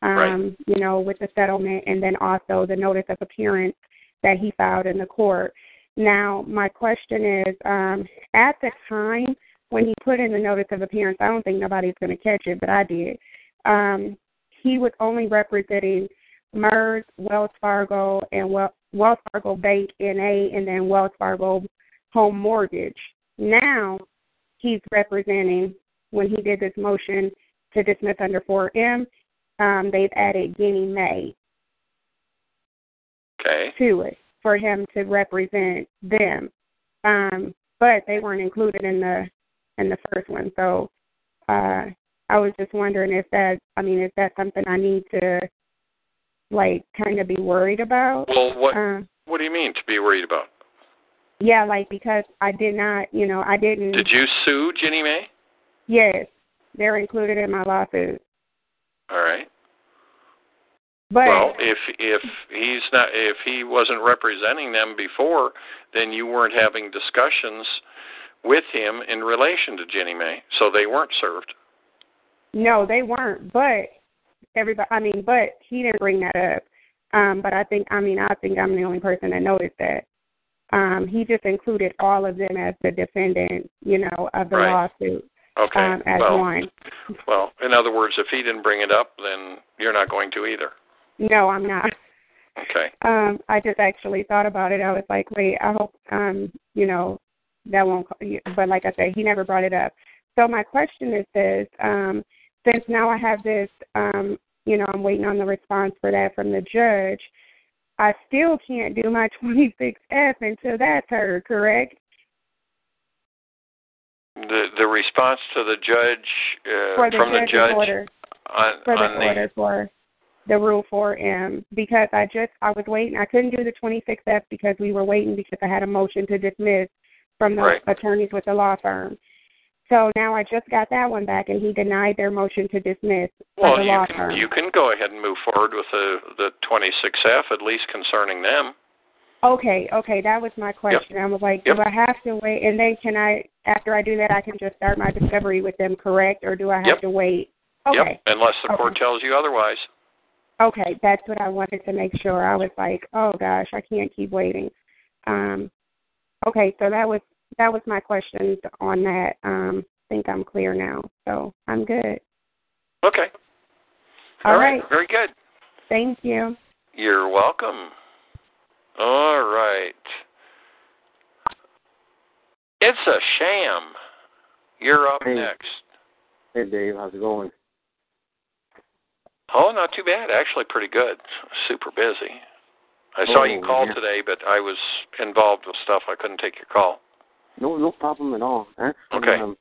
um, Right. you know, with the settlement, and then also the notice of appearance that he filed in the court. Now, my question is, um, at the time when he put in the notice of appearance, I don't think nobody's going to catch it, but I did. Um, he was only representing MERS, Wells Fargo, and Wel- Wells Fargo Bank NA, and then Wells Fargo Home Mortgage. Now, he's representing when he did this motion to dismiss under 4M, um, they've added Ginnie Mae Okay. to it for him to represent them. Um, but they weren't included in the in the first one. So uh I was just wondering if that I mean, is that something I need to like kind of be worried about? Well, what Uh, what do you mean to be worried about? yeah, like because I did not, you know, I didn't Did you sue Ginnie Mae? Yes. They're included in my lawsuit. All right. But well, if if he's not if he wasn't representing them before, then you weren't having discussions with him in relation to Ginnie Mae, so they weren't served. No, they weren't. But everybody, I mean, but he didn't bring that up. Um, but I think, I mean, I think I'm the only person that noticed that. Um, he just included all of them as the defendant, you know, of the Right. lawsuit Okay. um, as well, one. well, in other words, if he didn't bring it up, then you're not going to either. No, I'm not. Okay. Um, I just actually thought about it. I was like, wait, I hope, um, you know, that won't. But like I said, he never brought it up. So my question is this: um, since now I have this, um, you know, I'm waiting on the response for that from the judge. I still can't do my 26F until that's heard, correct? The the response to the judge uh, the from the judge order. on for the the order for the Rule 4M because I just I was waiting. I couldn't do the 26F because we were waiting because I had a motion to dismiss from the Right. attorneys with the law firm. So now I just got that one back, and he denied their motion to dismiss well, the you law can firm. you can go ahead and move forward with the the 26F at least concerning them. Okay, okay, that was my question. I was like, Yep. do I have to wait? And then can I, after I do that, I can just start my discovery with them, correct? Or do I have Yep. to wait? Okay. Yep. Unless the court Okay. tells you otherwise. Okay, that's what I wanted to make sure. I was like, oh gosh, I can't keep waiting. Um, okay, so that was that was my questions on that. Um, I think I'm clear now, so I'm good. Okay. All All right. right. Very good. Thank you. You're welcome. All right. It's a sham. You're up Hey. next. Hey Dave, how's it going? Oh, not too bad. Actually, pretty good. Super busy. I saw Oh, you call yeah. today, but I was involved with stuff. I couldn't take your call. No, no problem at all. Actually, Okay. um,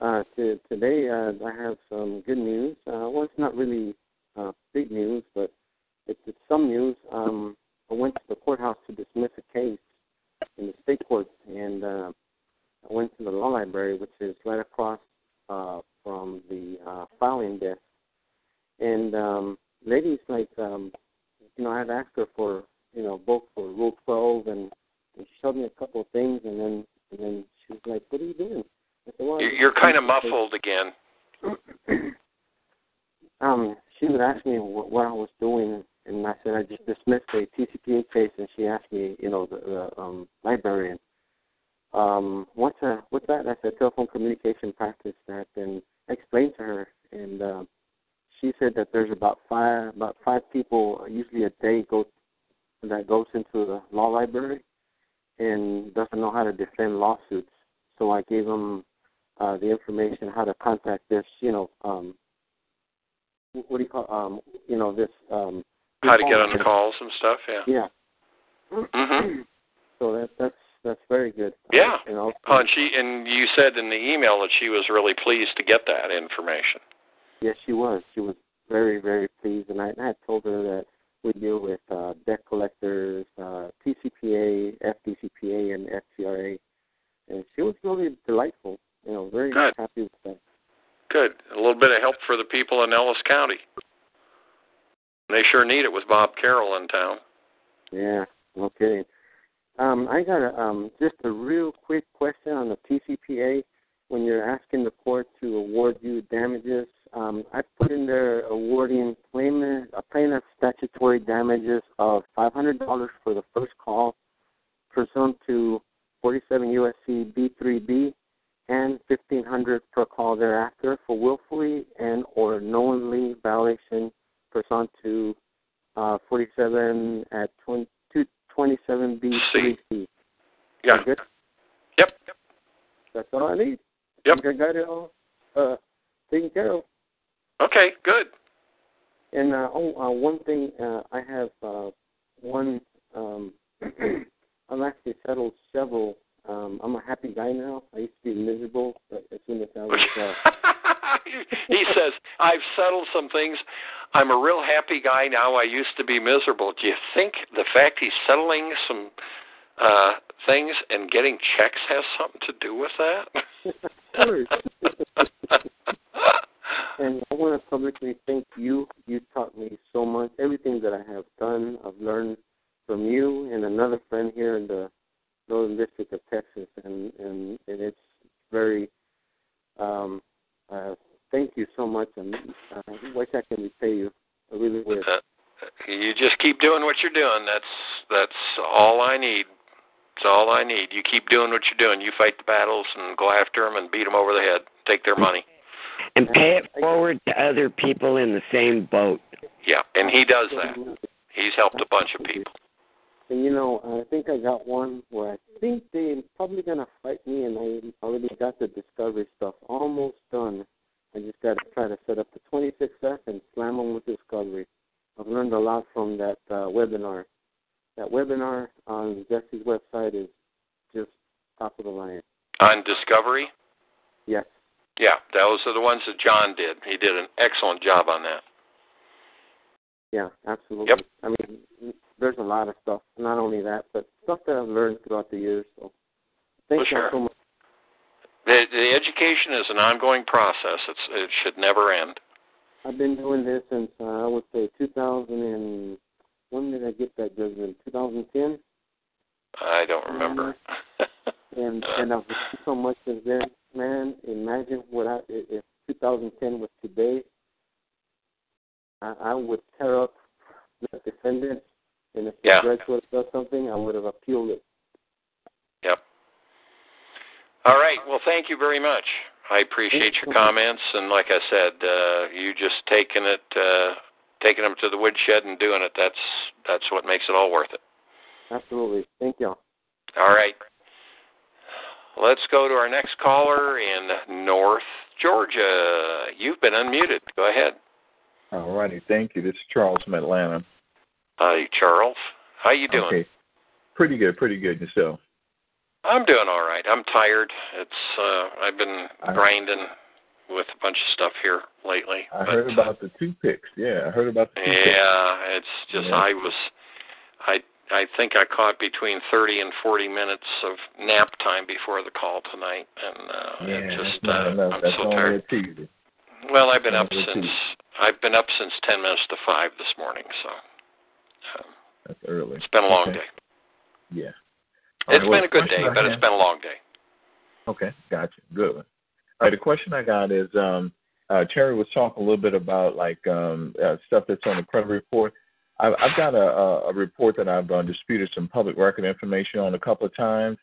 uh, to, today uh, I have some good news. Uh, well, it's not really uh, big news, but it's, it's some news. Um, I went to the courthouse to dismiss a case in the state court, and uh, I went to the law library, which is right across uh, from the uh, filing desk. And um, ladies like, um, you know, I had asked her for, you know, book for Rule 12, and, she showed me a couple of things, and then and then she was like, "What are you doing?" I said, well, You're, kind of muffled again. um, she would ask me what, what I was doing, and I said I just dismissed a TCPA case, and she asked me, you know, the, the um, librarian, um, what's a, what's that? I said telephone communication practice that, and I explained to her, and uh, she said that there's about five about five people usually a day go that goes into the law library and doesn't know how to defend lawsuits. So I gave them uh, the information how to contact this, you know, um, what do you call, um, you know, this. Um, How to get on the calls and stuff. Yeah. Yeah. hmm So that that's that's very good. Yeah. You know. Oh, and she and you said in the email that she was really pleased to get that information. Yes, she was. She was very, very pleased, and I, I had told her that we deal with uh, debt collectors, uh, TCPA, FDCPA, and FCRA, and she was really delightful. You know, very Good. happy with that. Good. A little bit of help for the people in Ellis County. They sure need it with Bob Carroll in town. Yeah, no kidding. Um, I got a, um, just a real quick question on the TCPA. When you're asking the court to award you damages, um, I put in there awarding plaintiff, a plaintiff statutory damages of $500 for the first call, pursuant to 47 USC B3B, and 1,500 per call thereafter for willfully and or knowingly violation pursuant to uh, 47 at 20, 27B3C. Yeah. Good? Yep. That's all I need. Yep. I got it all uh, taken care of. Okay. Good. And uh, oh, uh, one thing uh, I have uh, one. Um, I've actually settled several. Um, I'm a happy guy now. I used to be miserable, but as soon as I was uh, he says, I've settled some things. I'm a real happy guy now. I used to be miserable. Do you think the fact he's settling some uh things and getting checks has something to do with that? and I want to publicly thank you. You taught me so much. Everything that I have done, I've learned from you and another friend here in the Northern District of Texas, and and, and it's very. Um, uh, thank you so much, and uh, I wish I can repay you. I really wish. Uh, you just keep doing what you're doing. That's that's all I need. That's all I need. You keep doing what you're doing. You fight the battles and go after them and beat them over the head. Take their money. And pay it forward to other people in the same boat. Yeah, and he does that. He's helped a bunch of people. And you know, I think I got one where I think they're probably gonna fight me, and I already got the discovery stuff almost done. I just got to try to set up the 26F and slam them with discovery. I've learned a lot from that uh, webinar. That webinar on Jesse's website is just top of the line. On Discovery? Yes. Yeah, those are the ones that John did. He did an excellent job on that. Yeah, absolutely. Yep. I mean, there's a lot of stuff. Not only that, but stuff that I've learned throughout the years. So, thank Well, you sure. so much. The, the education is an ongoing process. It's it should never end. I've been doing this since uh, I would say 2000 and when did I get that judgment? 2010, I don't remember. and and I've learned so much since then. Man, imagine what I if if 2010 was today. I, I would tear up the defendant, and if Yeah. the judge would have done something, I would have appealed it. Yep. All right. Well, thank you very much. I appreciate your comments, and like I said, uh, you just taking it, uh, taking them to the woodshed and doing it. That's that's what makes it all worth it. Absolutely. Thank you. All right. Let's go to our next caller in North Georgia. You've been unmuted. Go ahead. All righty. Thank you. This is Charles from Atlanta. Hi, Charles. How you doing? Okay. Pretty good, pretty good yourself. I'm doing all right. I'm tired. It's uh I've been grinding with a bunch of stuff here lately. I but, heard about the toothpicks. Yeah, I heard about the toothpicks. Yeah, it's just Yeah. I was I I think I caught between 30 and 40 minutes of nap time before the call tonight and uh Yeah, it just uh, enough. I'm That's so tired. Well, I've been up since. I've been up since 10 minutes to 5 this morning, so um, That's early. it's been a long Okay. day. Yeah. All It's right, well, been a good day, I but have- it's been a long day. Okay, gotcha. Good one. All right, the question I got is um, uh, Terry was talking a little bit about like um, uh, stuff that's on the credit report. I've, I've got a, a, report that I've uh, disputed some public record information on a couple of times,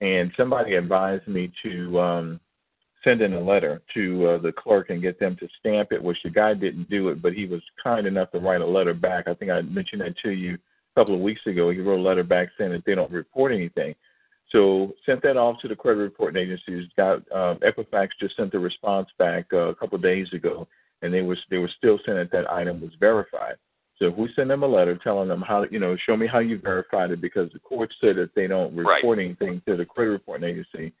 and somebody advised me to um, send in a letter to uh, the clerk and get them to stamp it, which the guy didn't do it, but he was kind enough to write a letter back. I think I mentioned that to you a couple of weeks ago. He wrote a letter back saying that they don't report anything. So sent that off to the credit reporting agencies. Got um, Equifax just sent the response back uh, a couple of days ago, and they was they were still saying that that item was verified. So if we send them a letter telling them how you know show me how you verified it because the court said that they don't report anything to the credit reporting agency,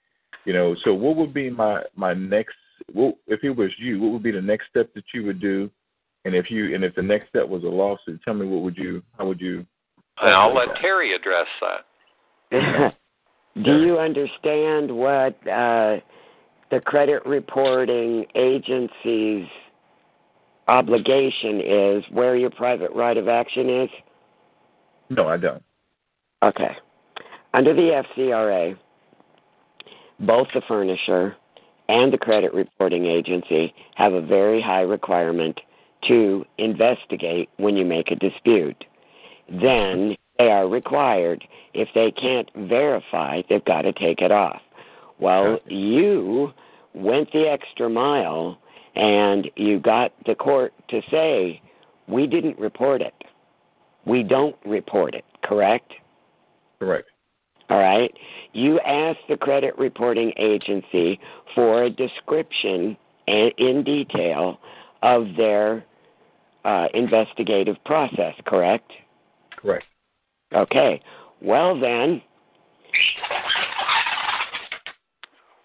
you know. So what would be my my next? What, if it was you, what would be the next step that you would do? And if you and if the next step was a lawsuit, tell me what would you how would you? And I'll let Terry address that. Do you understand what uh, the credit reporting agency's obligation is, where your private right of action is? No, I don't. Okay. Under the FCRA, both the furnisher and the credit reporting agency have a very high requirement to investigate when you make a dispute. Then they are required, if they can't verify, they've got to take it off. Well, you went the extra mile and you got the court to say, we didn't report it. We don't report it, correct? Correct. All right. You asked the credit reporting agency for a description a- in detail of their uh, investigative process, correct? Correct. Okay. Well, then.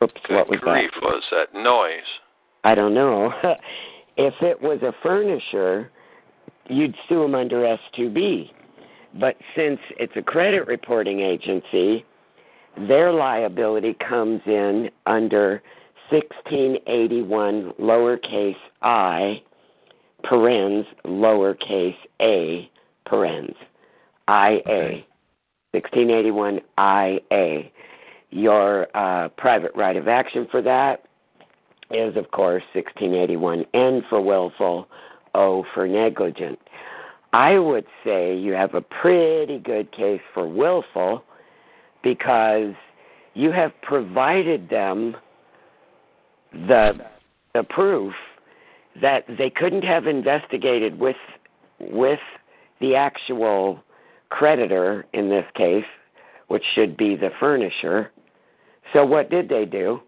Oops, what was grief that? was that noise? I don't know. if it was a furnisher, you'd sue them under S2B. But since it's a credit reporting agency, their liability comes in under 1681 lowercase i, parens, lowercase a, parens, IA. 1681 IA. Your uh, private right of action for that is, of course, 1681 N for willful, O for negligent. I would say you have a pretty good case for willful because you have provided them the the proof that they couldn't have investigated with with the actual creditor in this case, which should be the furnisher. So what did they do?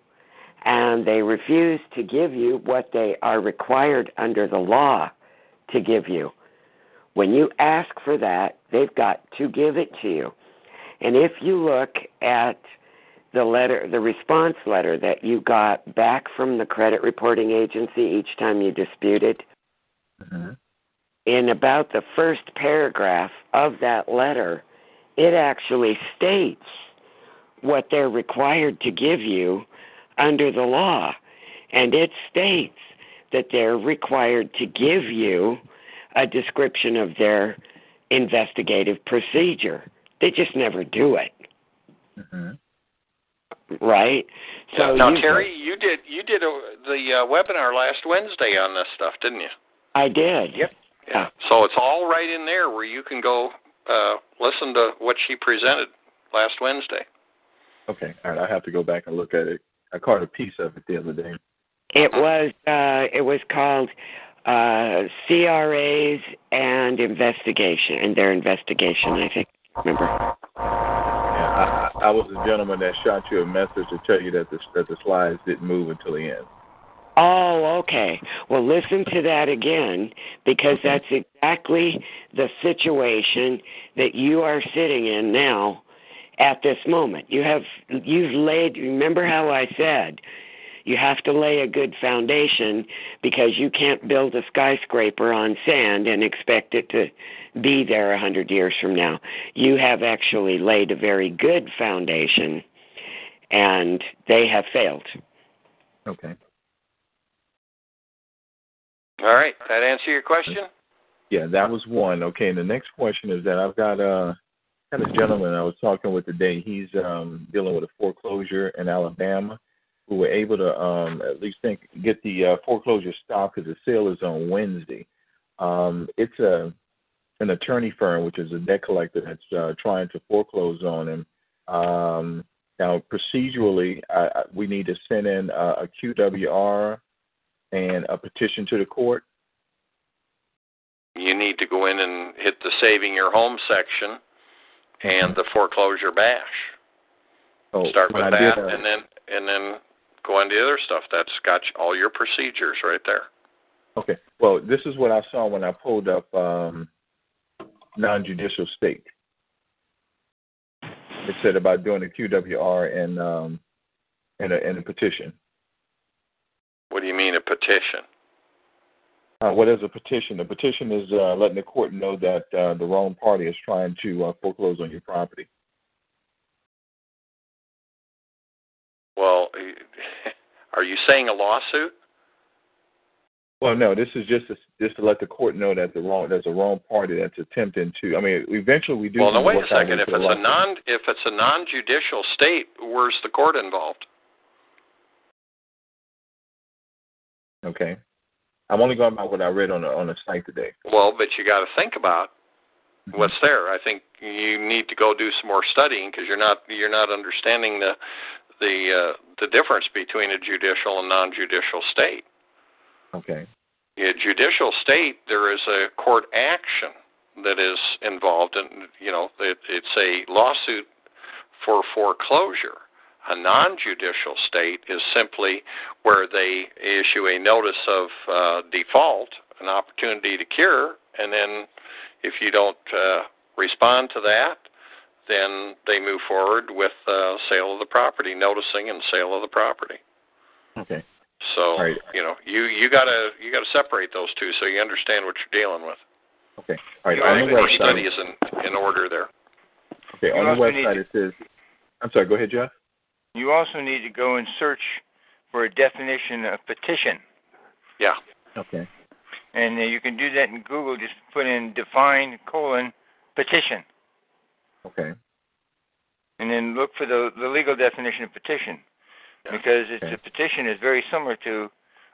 And they refuse to give you what they are required under the law to give you. When you ask for that, they've got to give it to you. And if you look at the letter, the response letter that you got back from the credit reporting agency each time you disputed, mm-hmm. in about the first paragraph of that letter, it actually states what they're required to give you under the law. And it states that they're required to give you a description of their investigative procedure. They just never do it, right? So now, you- Terry, you did you did a, the uh, webinar last Wednesday on this stuff, didn't you? I did. Yep. Yeah. So it's all right in there where you can go uh, listen to what she presented last Wednesday. Okay. All right. I have to go back and look at it. I caught a piece of it the other day. It was uh, it was called uh, CRAs and investigation and their investigation. I think. Remember? Yeah, I, I was the gentleman that shot you a message to tell you that the that the slides didn't move until the end. Oh, okay. Well, listen to that again because that's exactly the situation that you are sitting in now at this moment. You have you've laid remember how I said you have to lay a good foundation because you can't build a skyscraper on sand and expect it to be there a hundred years from now. You have actually laid a very good foundation and they have failed. Okay. All right. That answer your question? Yeah, that was one. Okay, and the next question is that I've got uh had a gentleman I was talking with today. He's um dealing with a foreclosure in Alabama. Who were able to um at least think get the uh, foreclosure stopped because the sale is on Wednesday. Um, it's a an attorney firm, which is a debt collector that's uh, trying to foreclose on him. Um, now, procedurally, I, we need to send in a, a QWR and a petition to the court. You need to go in and hit the saving your home section and the foreclosure bash. Oh, Start with did, that uh, and then and then go on to the other stuff. That's got all your procedures right there. Okay. Well, this is what I saw when I pulled up um, non-judicial state. It said about doing a QWR and um, and a, and a petition. What do you mean a petition? Uh, what is a petition? A petition is uh, letting the court know that uh, the wrong party is trying to uh, foreclose on your property. Well, are you saying a lawsuit? Well, no, this is just to, just to let the court know that the wrong there's a wrong party that's attempting to. I mean, eventually we do. Well, now wait a second. If it's a non if it's a non-judicial state, where's the court involved? Okay. I'm only going by what I read on the on the site today. Well, but you got to think about Mm-hmm. what's there. I think you need to go do some more studying because you're not you're not understanding the the uh, the difference between a judicial and non-judicial state. Okay. A judicial state, there is a court action that is involved, and you know it, it's a lawsuit for foreclosure. A non-judicial state is simply where they issue a notice of uh, default, an opportunity to cure, and then if you don't uh, respond to that, then they move forward with uh, sale of the property, noticing and sale of the property. Okay. So Right. you know you you gotta you gotta separate those two so you understand what you're dealing with. Okay. All right. You on know, the your website. study is in in order there. Okay. You On the website it says. I'm sorry. Go ahead, Jeff. You also need to go and search for a definition of petition. Yeah. Okay. And uh, you can do that in Google. Just put in define colon petition, Okay. and then look for the the legal definition of petition, because it's a petition is very similar to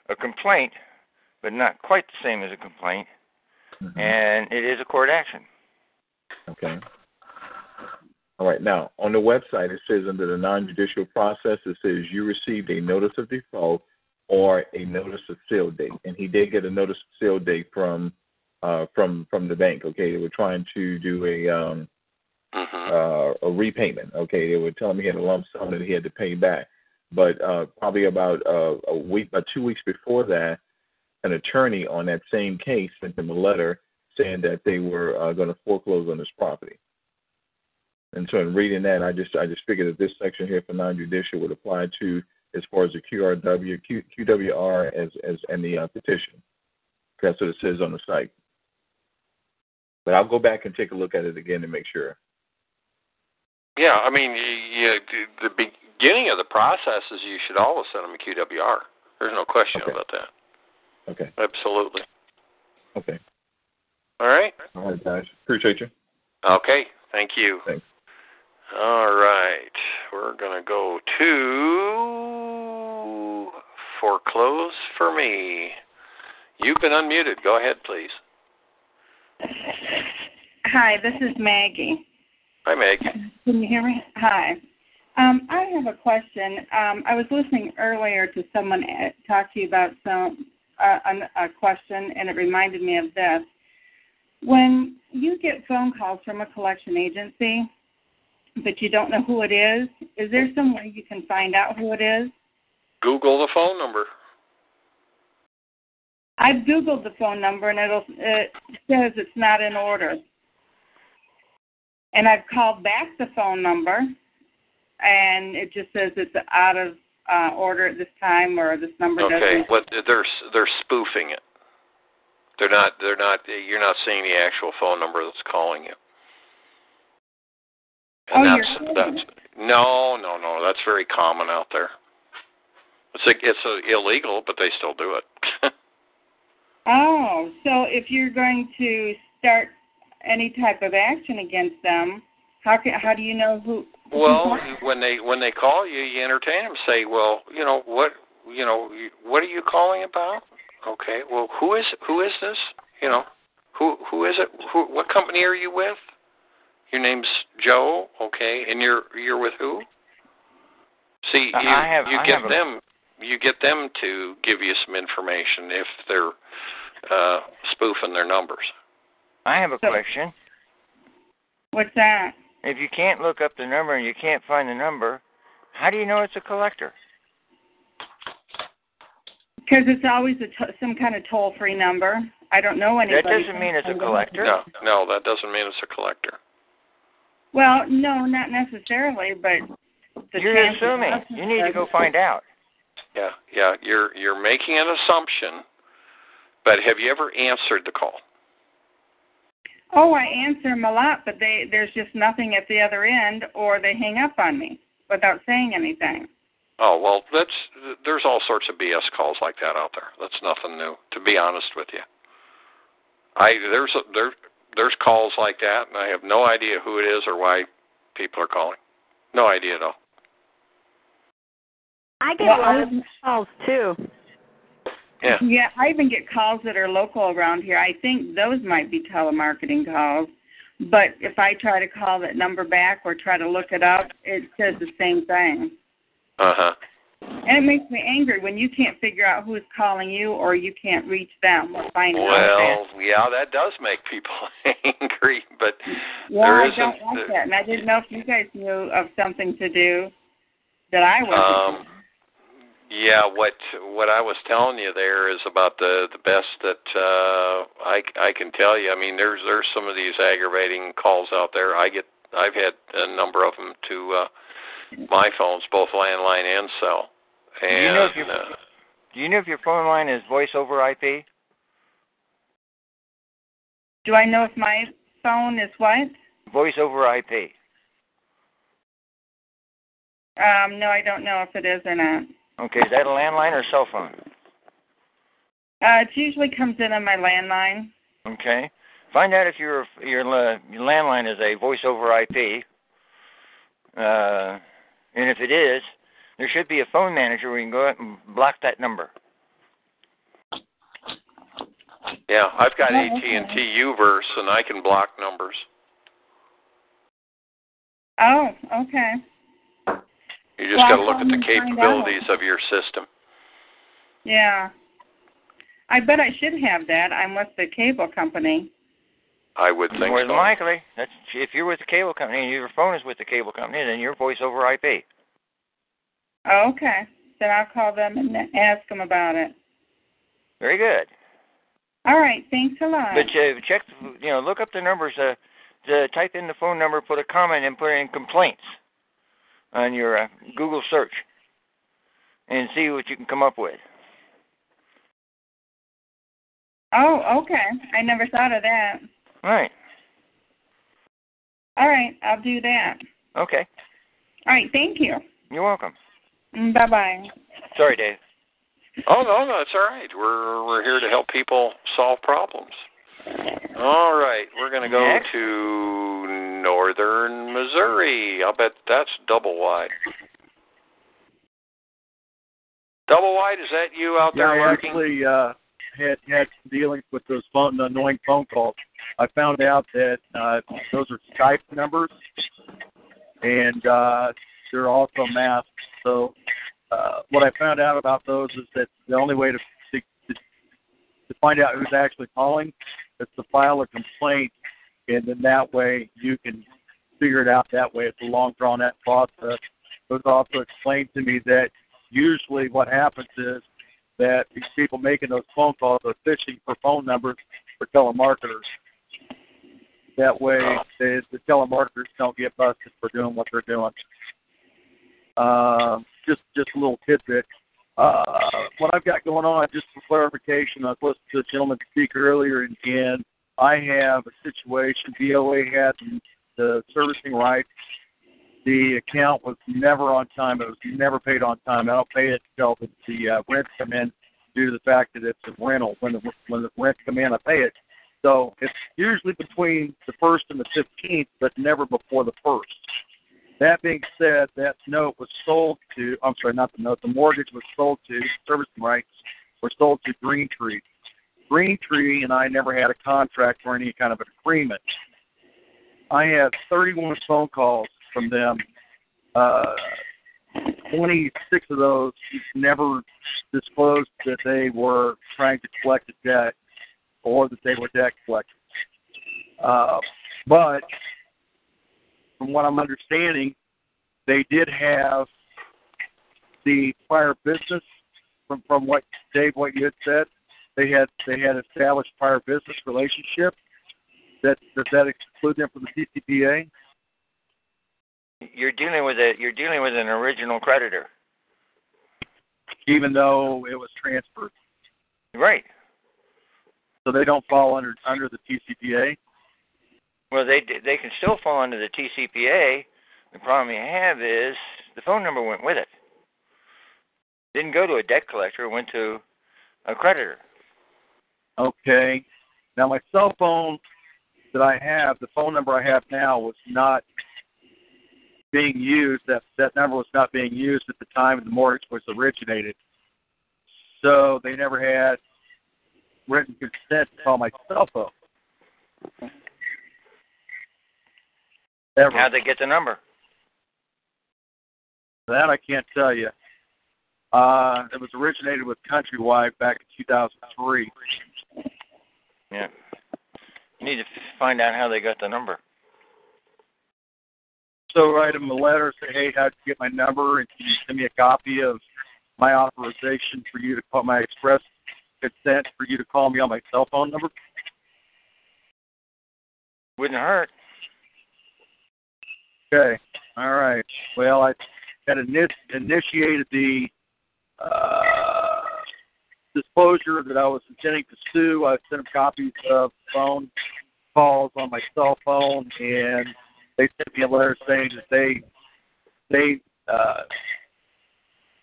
a complaint, but not quite the same as a complaint, Mm-hmm. and it is a court action. Okay. All right. Now, on the website, it says under the non-judicial process, it says you received a notice of default or a notice of sale date, and he did get a notice of sale date from uh, from from the bank. Okay, they were trying to do a um, uh, a repayment. Okay, they were telling me he had a lump sum that he had to pay back, but uh, probably about uh, a week, about two weeks before that, an attorney on that same case sent him a letter saying that they were uh, going to foreclose on his property. And so, in reading that, I just I just figured that this section here for non-judicial would apply to as far as the QRW, Q, QWR, as as and the uh, petition. That's what it says on the site. But I'll go back and take a look at it again to make sure. Yeah, I mean, you, you, the beginning of the process is you should always send them a QWR. There's no question about that. Okay. Absolutely. Okay. All right. All right, guys. Appreciate you. Okay. Thank you. Thanks. All right. We're going to go to foreclose for me. You've been unmuted. Go ahead, please. Hi, this is Maggie. Hi, Meg. Can you hear me? Hi. Um, I have a question. Um, I was listening earlier to someone uh, talk to you about some uh, a question, and it reminded me of this. When you get phone calls from a collection agency, but you don't know who it is, is there some way you can find out who it is? Google the phone number. I've googled the phone number and it'll it says it's not in order. And I've called back the phone number, and it just says it's out of uh, order at this time, or this number Okay, doesn't. what they're they're spoofing it. They're not they're not you're not seeing the actual phone number that's calling you. Oh, And you're that's that's no no no that's very common out there. It's a, it's a, illegal, but they still do it. Oh, so if you're going to start any type of action against them, how can how do you know who? well, when they when they call you, you entertain them. Say, well, you know what you know what are you calling about? Okay, well, who is who is this? You know, who who is it? Who what company are you with? Your name's Joe, okay, and you're you're with who? See, you I have- you I get have a- them you get them to give you some information if they're uh spoofing their numbers. I have a question. What's that? If you can't look up the number and you can't find the number, how do you know it's a collector? Because it's always a some kind of toll free number. I don't know anybody. That doesn't mean it's a collector. No, no, that doesn't mean it's a collector. Well, no, not necessarily, but the You're assuming. You need to go find out. Yeah, yeah, you're you're making an assumption, but have you ever answered the call? Oh, I answer them a lot, but they there's just nothing at the other end, or they hang up on me without saying anything. Oh well, that's there's all sorts of BS calls like that out there. That's nothing new, to be honest with you. I there's a, there there's calls like that, and I have no idea who it is or why people are calling. No idea at all. I get Well, a lot of calls too. Yeah. Yeah, I even get calls that are local around here. I think those might be telemarketing calls. But if I try to call that number back or try to look it up, it says the same thing. Uh huh. And it makes me angry when you can't figure out who's calling you or you can't reach them or find out. Well, yeah, that does make people angry, but Yeah, there I isn't. don't like that. And I didn't know if you guys knew of something to do that I wasn't. Um, yeah, what what I was telling you there is about the the best that uh, I I can tell you. I mean, there's there's some of these aggravating calls out there. I get I've had a number of them to uh, my phones, both landline and cell. Do you know if your uh, Do you know if your phone line is voice over IP? Do I know if my phone is what? Voice over IP. Um, no, I don't know if it is or not. Okay, is that a landline or cell phone? Uh, it usually comes in on my landline. Okay. Find out if your your, la- your landline is a voice over IP. Uh, and if it is, there should be a phone manager where you can go out and block that number. yeah, I've got Oh, AT and T Uverse, and I can block numbers. Oh, okay. You just Well, got to look at the capabilities of your system. Yeah. I bet I should have that. I'm with the cable company. I would think More so. than likely, that's if you're with the cable company and your phone is with the cable company, then you're voice over IP. Oh, okay. Then I'll call them and ask them about it. Very good. All right. Thanks a lot. But uh, check, you know, look up the numbers. Uh, to type in the phone number, put a comment, and put in complaints on your uh, Google search, and see what you can come up with. oh, okay. I never thought of that. All right. All right. I'll do that. Okay. All right. Thank you. You're welcome. Bye bye. Sorry, Dave. Oh no, no, it's all right. We're we're here to help people solve problems. All right, we're going to go Next. to northern Missouri. I'll bet that's double wide. Double wide, is that you out there? Yeah, there I working? actually uh, had had some dealings with those phone annoying phone calls. I found out that uh, those are Skype numbers, and uh, they're also masked. So uh, what I found out about those is that the only way to to, to, find out who's actually calling is to file a complaint, and then that way you can figure it out that way. It's a long drawn out process. It was also explained to me that usually what happens is that these people making those phone calls are fishing for phone numbers for telemarketers. That way, the, the telemarketers don't get busted for doing what they're doing. Uh, just just a little tidbit. Uh, what I've got going on, just for clarification, I was listening to a gentleman speak earlier, and, I have a situation. BOA had the servicing rights. The account was never on time. It was never paid on time. I don't pay it until the, the uh, rents come in due to the fact that it's a rental. When the when the rents come in, I pay it. So it's usually between the first and the fifteenth, but never before the first. That being said, that note was sold to, I'm sorry, not the note, the mortgage was sold to, servicing rights were sold to Green Tree. Green Tree and I never had a contract or any kind of an agreement. I had 31 phone calls from them. Uh, 26 of those never disclosed that they were trying to collect a debt or that they were debt collectors. Uh, but from what I'm understanding, they did have the prior business from from what Dave, what you had said. They had they had established prior business relationship. That does that exclude them from the TCPA? You're dealing with a you're dealing with an original creditor. Even though it was transferred, Right. so they don't fall under under the TCPA. Well, they they can still fall under the TCPA. The problem you have is the phone number went with it. Didn't go to a debt collector. Went to a creditor. Okay. Now my cell phone that I have, the phone number I have now, was not being used. That that number was not being used at the time the mortgage was originated. So they never had written consent to call my cell phone. Ever. How'd they get the number? That I can't tell you. Uh, it was originated with Countrywide back in 2003. Yeah. You need to find out how they got the number. So write them a letter, say, hey, how'd you get my number? And can you send me a copy of my authorization for you to call my express consent for you to call me on my cell phone number? Wouldn't hurt. Okay. All right. Well, I had init- initiated the uh, disclosure that I was intending to sue. I sent them copies of phone calls on my cell phone, and they sent me a letter saying that they they uh,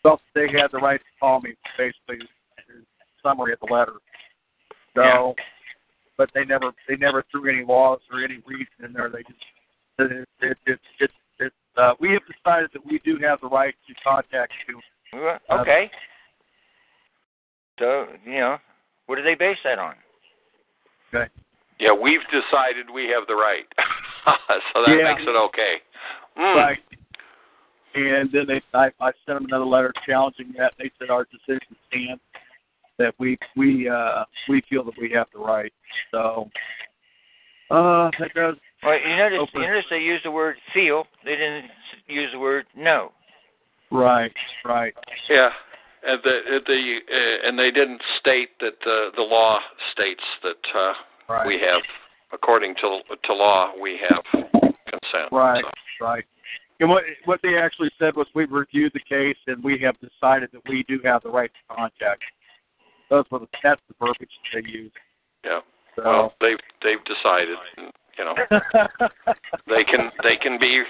felt they had the right to call me. Basically, summary of the letter. So, Yeah. but they never they never threw any laws or any reason in there. They just it, it, it, it, it, uh, we have decided that we do have the right to contact you. Well, Uh, Okay. So you know, what do they base that on? Okay. Yeah, we've decided we have the right, so that Yeah. makes it okay. Mm. Right. And then they, I, I sent them another letter challenging that. They said our decision stands. That we we uh we feel that we have the right. So uh that goes Well, you notice Open. you notice they used the word feel. They didn't use the word no. right, right. Yeah, and the the uh, and they didn't state that the the law states that uh, Right. we have, according to to law, we have consent. Right, So, right. And what what they actually said was we've reviewed the case and we have decided that we do have the right to contact. Those were the that's the verbiage they used. yeah. So Well, they've they've decided. You know, they can they can be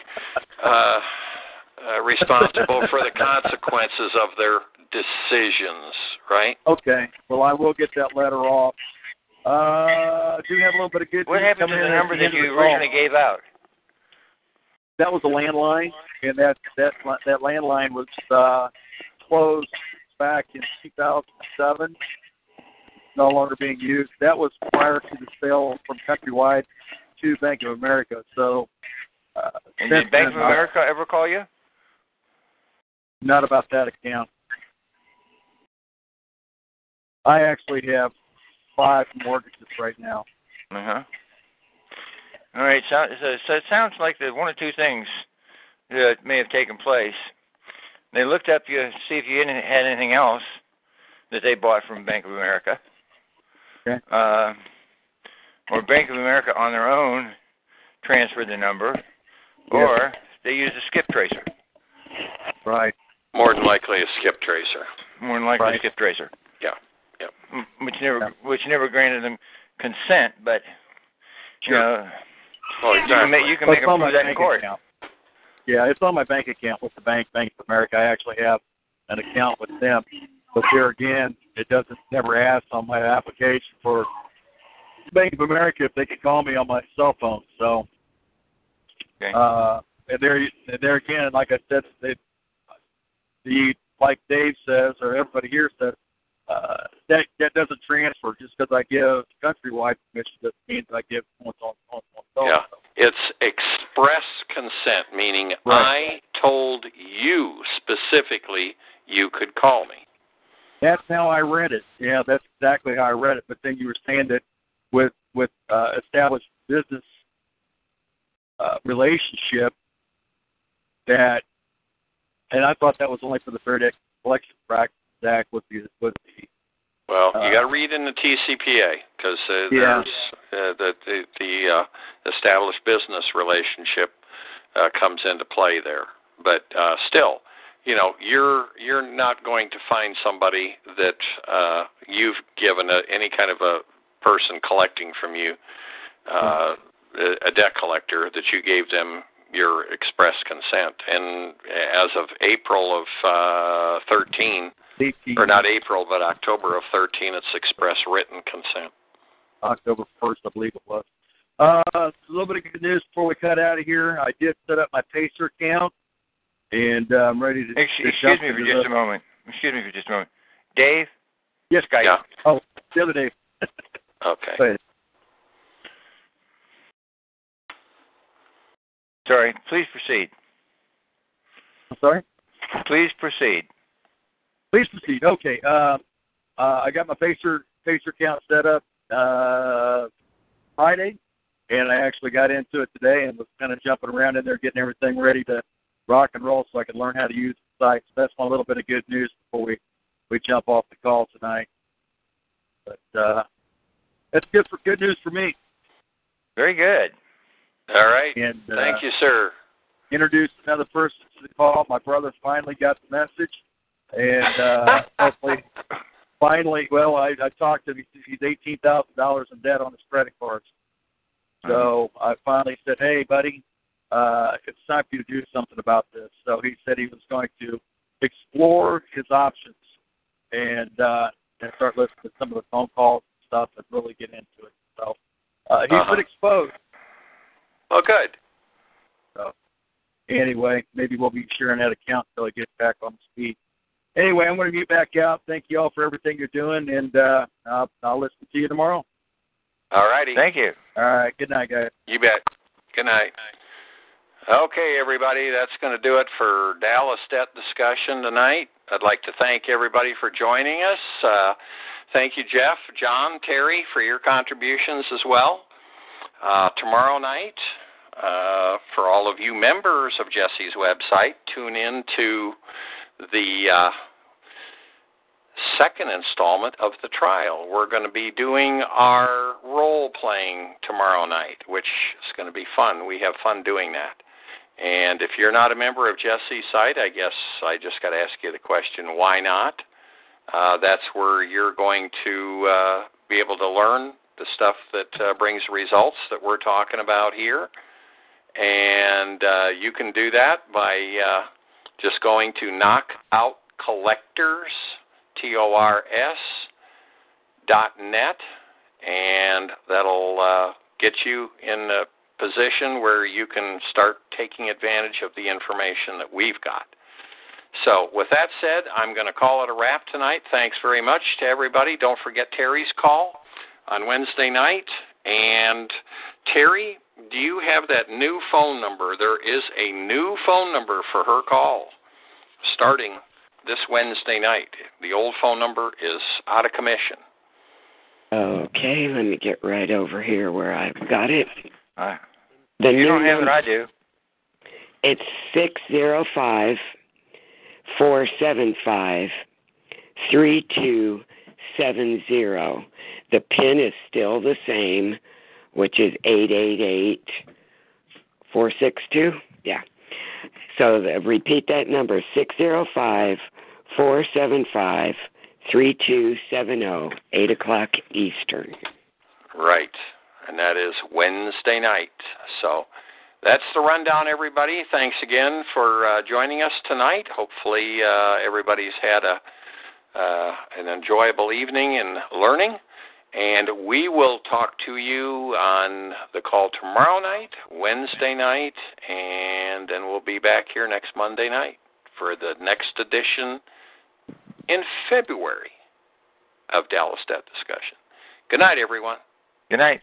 uh, uh, responsible for the consequences of their decisions, right? okay. Well I will get that letter off. Uh do you have a little bit of good What news happened to the in number the that you the call. originally gave out? That was a landline and that that that landline was uh closed back in 2007. No longer being used. That was prior to the sale from Countrywide to Bank of America. So uh, And did Bank of then, I- America ever call you? Not about that account. I actually have five mortgages right now. Uh huh. All right. So, so, so it sounds like there's one or two things that may have taken place. They looked up you, to see if you had anything else, that they bought from Bank of America. Okay. Uh, or Bank of America on their own transferred the number, or they used a skip tracer. Right. More than likely a skip tracer. More than likely Right. a skip tracer. Yeah. Yep. M- Which never which never granted them consent, but you know Oh, you can make you can Well, make it's them on prove that in court. account. Yeah, it's on my bank account with the bank, Bank of America. I actually have an account with them, but there again, it doesn't never ask on my application for Bank of America if they could call me on my cell phone. So, Okay. uh, and there, and there again, like I said, they, the like Dave says or everybody here says, uh, that that doesn't transfer just because I give countrywide permission doesn't mean that I give once on on on phone. Yeah. It's express consent, meaning Right. I told you specifically you could call me. That's how I read it. Yeah, that's exactly how I read it. But then you were saying that with with uh, established business uh, relationship that, and I thought that was only for the Fair Debt Collection Practices Act with the with the Well, Uh, you got to read in the TCPA because uh, Yeah. there's uh, the the, the uh, established business relationship uh, comes into play there. But uh, still, you know, you're you're not going to find somebody that uh, you've given a, any kind of a person collecting from you, uh, a a debt collector, that you gave them your express consent. And as of April of uh, 13, or not April, but October of 13, it's express written consent. October first, I believe it was. Uh, a little bit of good news before we cut out of here. I did set up my Pacer account, and uh, I'm ready to. Ex- to excuse me for just the- a moment. Excuse me for just a moment. Dave? Yes, Skype. Yeah. Oh, the other day. Okay. Sorry. Please proceed. I'm sorry. Please proceed. Please proceed. Okay. Uh, uh, I got my Pacer Pacer count set up uh, Friday, and I actually got into it today and was kind of jumping around in there, getting everything ready to rock and roll, so I could learn how to use the site. So that's my little bit of good news before we we jump off the call tonight. But uh, that's good for good news for me. Very good. All right. And uh, Thank you, sir. introduced another person to the call. My brother finally got the message, and uh, hopefully, finally, well, I, I talked to him. He's- eighteen thousand dollars in debt on his credit cards. So I finally said, "Hey, buddy, uh, it's time for you to do something about this." So he said he was going to explore his options and uh, and start listening to some of the phone calls stuff and really get into it. So uh, he's Uh-huh. been exposed. Oh, good. So anyway, maybe we'll be sharing that account until he gets back on his feet. Anyway, I'm going to mute back out. Thank you all for everything you're doing, and uh, I'll, I'll listen to you tomorrow. All righty. Thank you. All right. Good night, guys. You bet. Good night. Okay, everybody, that's going to do it for Dallas debt discussion tonight. I'd like to thank everybody for joining us. Uh, thank you, Jeff, John, Terry, for your contributions as well. Uh, tomorrow night, uh, for all of you members of Jesse's website, tune in to the uh, second installment of the trial. We're going to be doing our role playing tomorrow night, which is going to be fun. We have fun doing that. And if you're not a member of Jesse's site, I guess I just got to ask you the question why not? Uh, that's where you're going to uh, be able to learn the stuff that uh, brings results that we're talking about here. And uh, you can do that by uh, just going to Knockout Collectors, T O R S, dot net, and that'll uh, get you in a position where you can start taking advantage of the information that we've got. So, with that said, I'm going to call it a wrap tonight. Thanks very much to everybody. Don't forget Terry's call on Wednesday night. And Terry, do you have that new phone number? There is a new phone number for her call starting this Wednesday night. The old phone number is out of commission. Okay, let me get right over here where I've got it. Uh, The you new don't have it, number- I do. It's six zero five four seven five 3270. The PIN is still the same, which is 888 462. Yeah. So the, repeat that number 605 475 3270, 8 o'clock Eastern. Right. And that is Wednesday night. So that's the rundown, everybody. Thanks again for uh, joining us tonight. Hopefully, uh, everybody's had a uh, an enjoyable evening in learning. And we will talk to you on the call tomorrow night, Wednesday night, and then we'll be back here next Monday night for the next edition in February of Dallas Debt Discussion. Good night, everyone. Good night.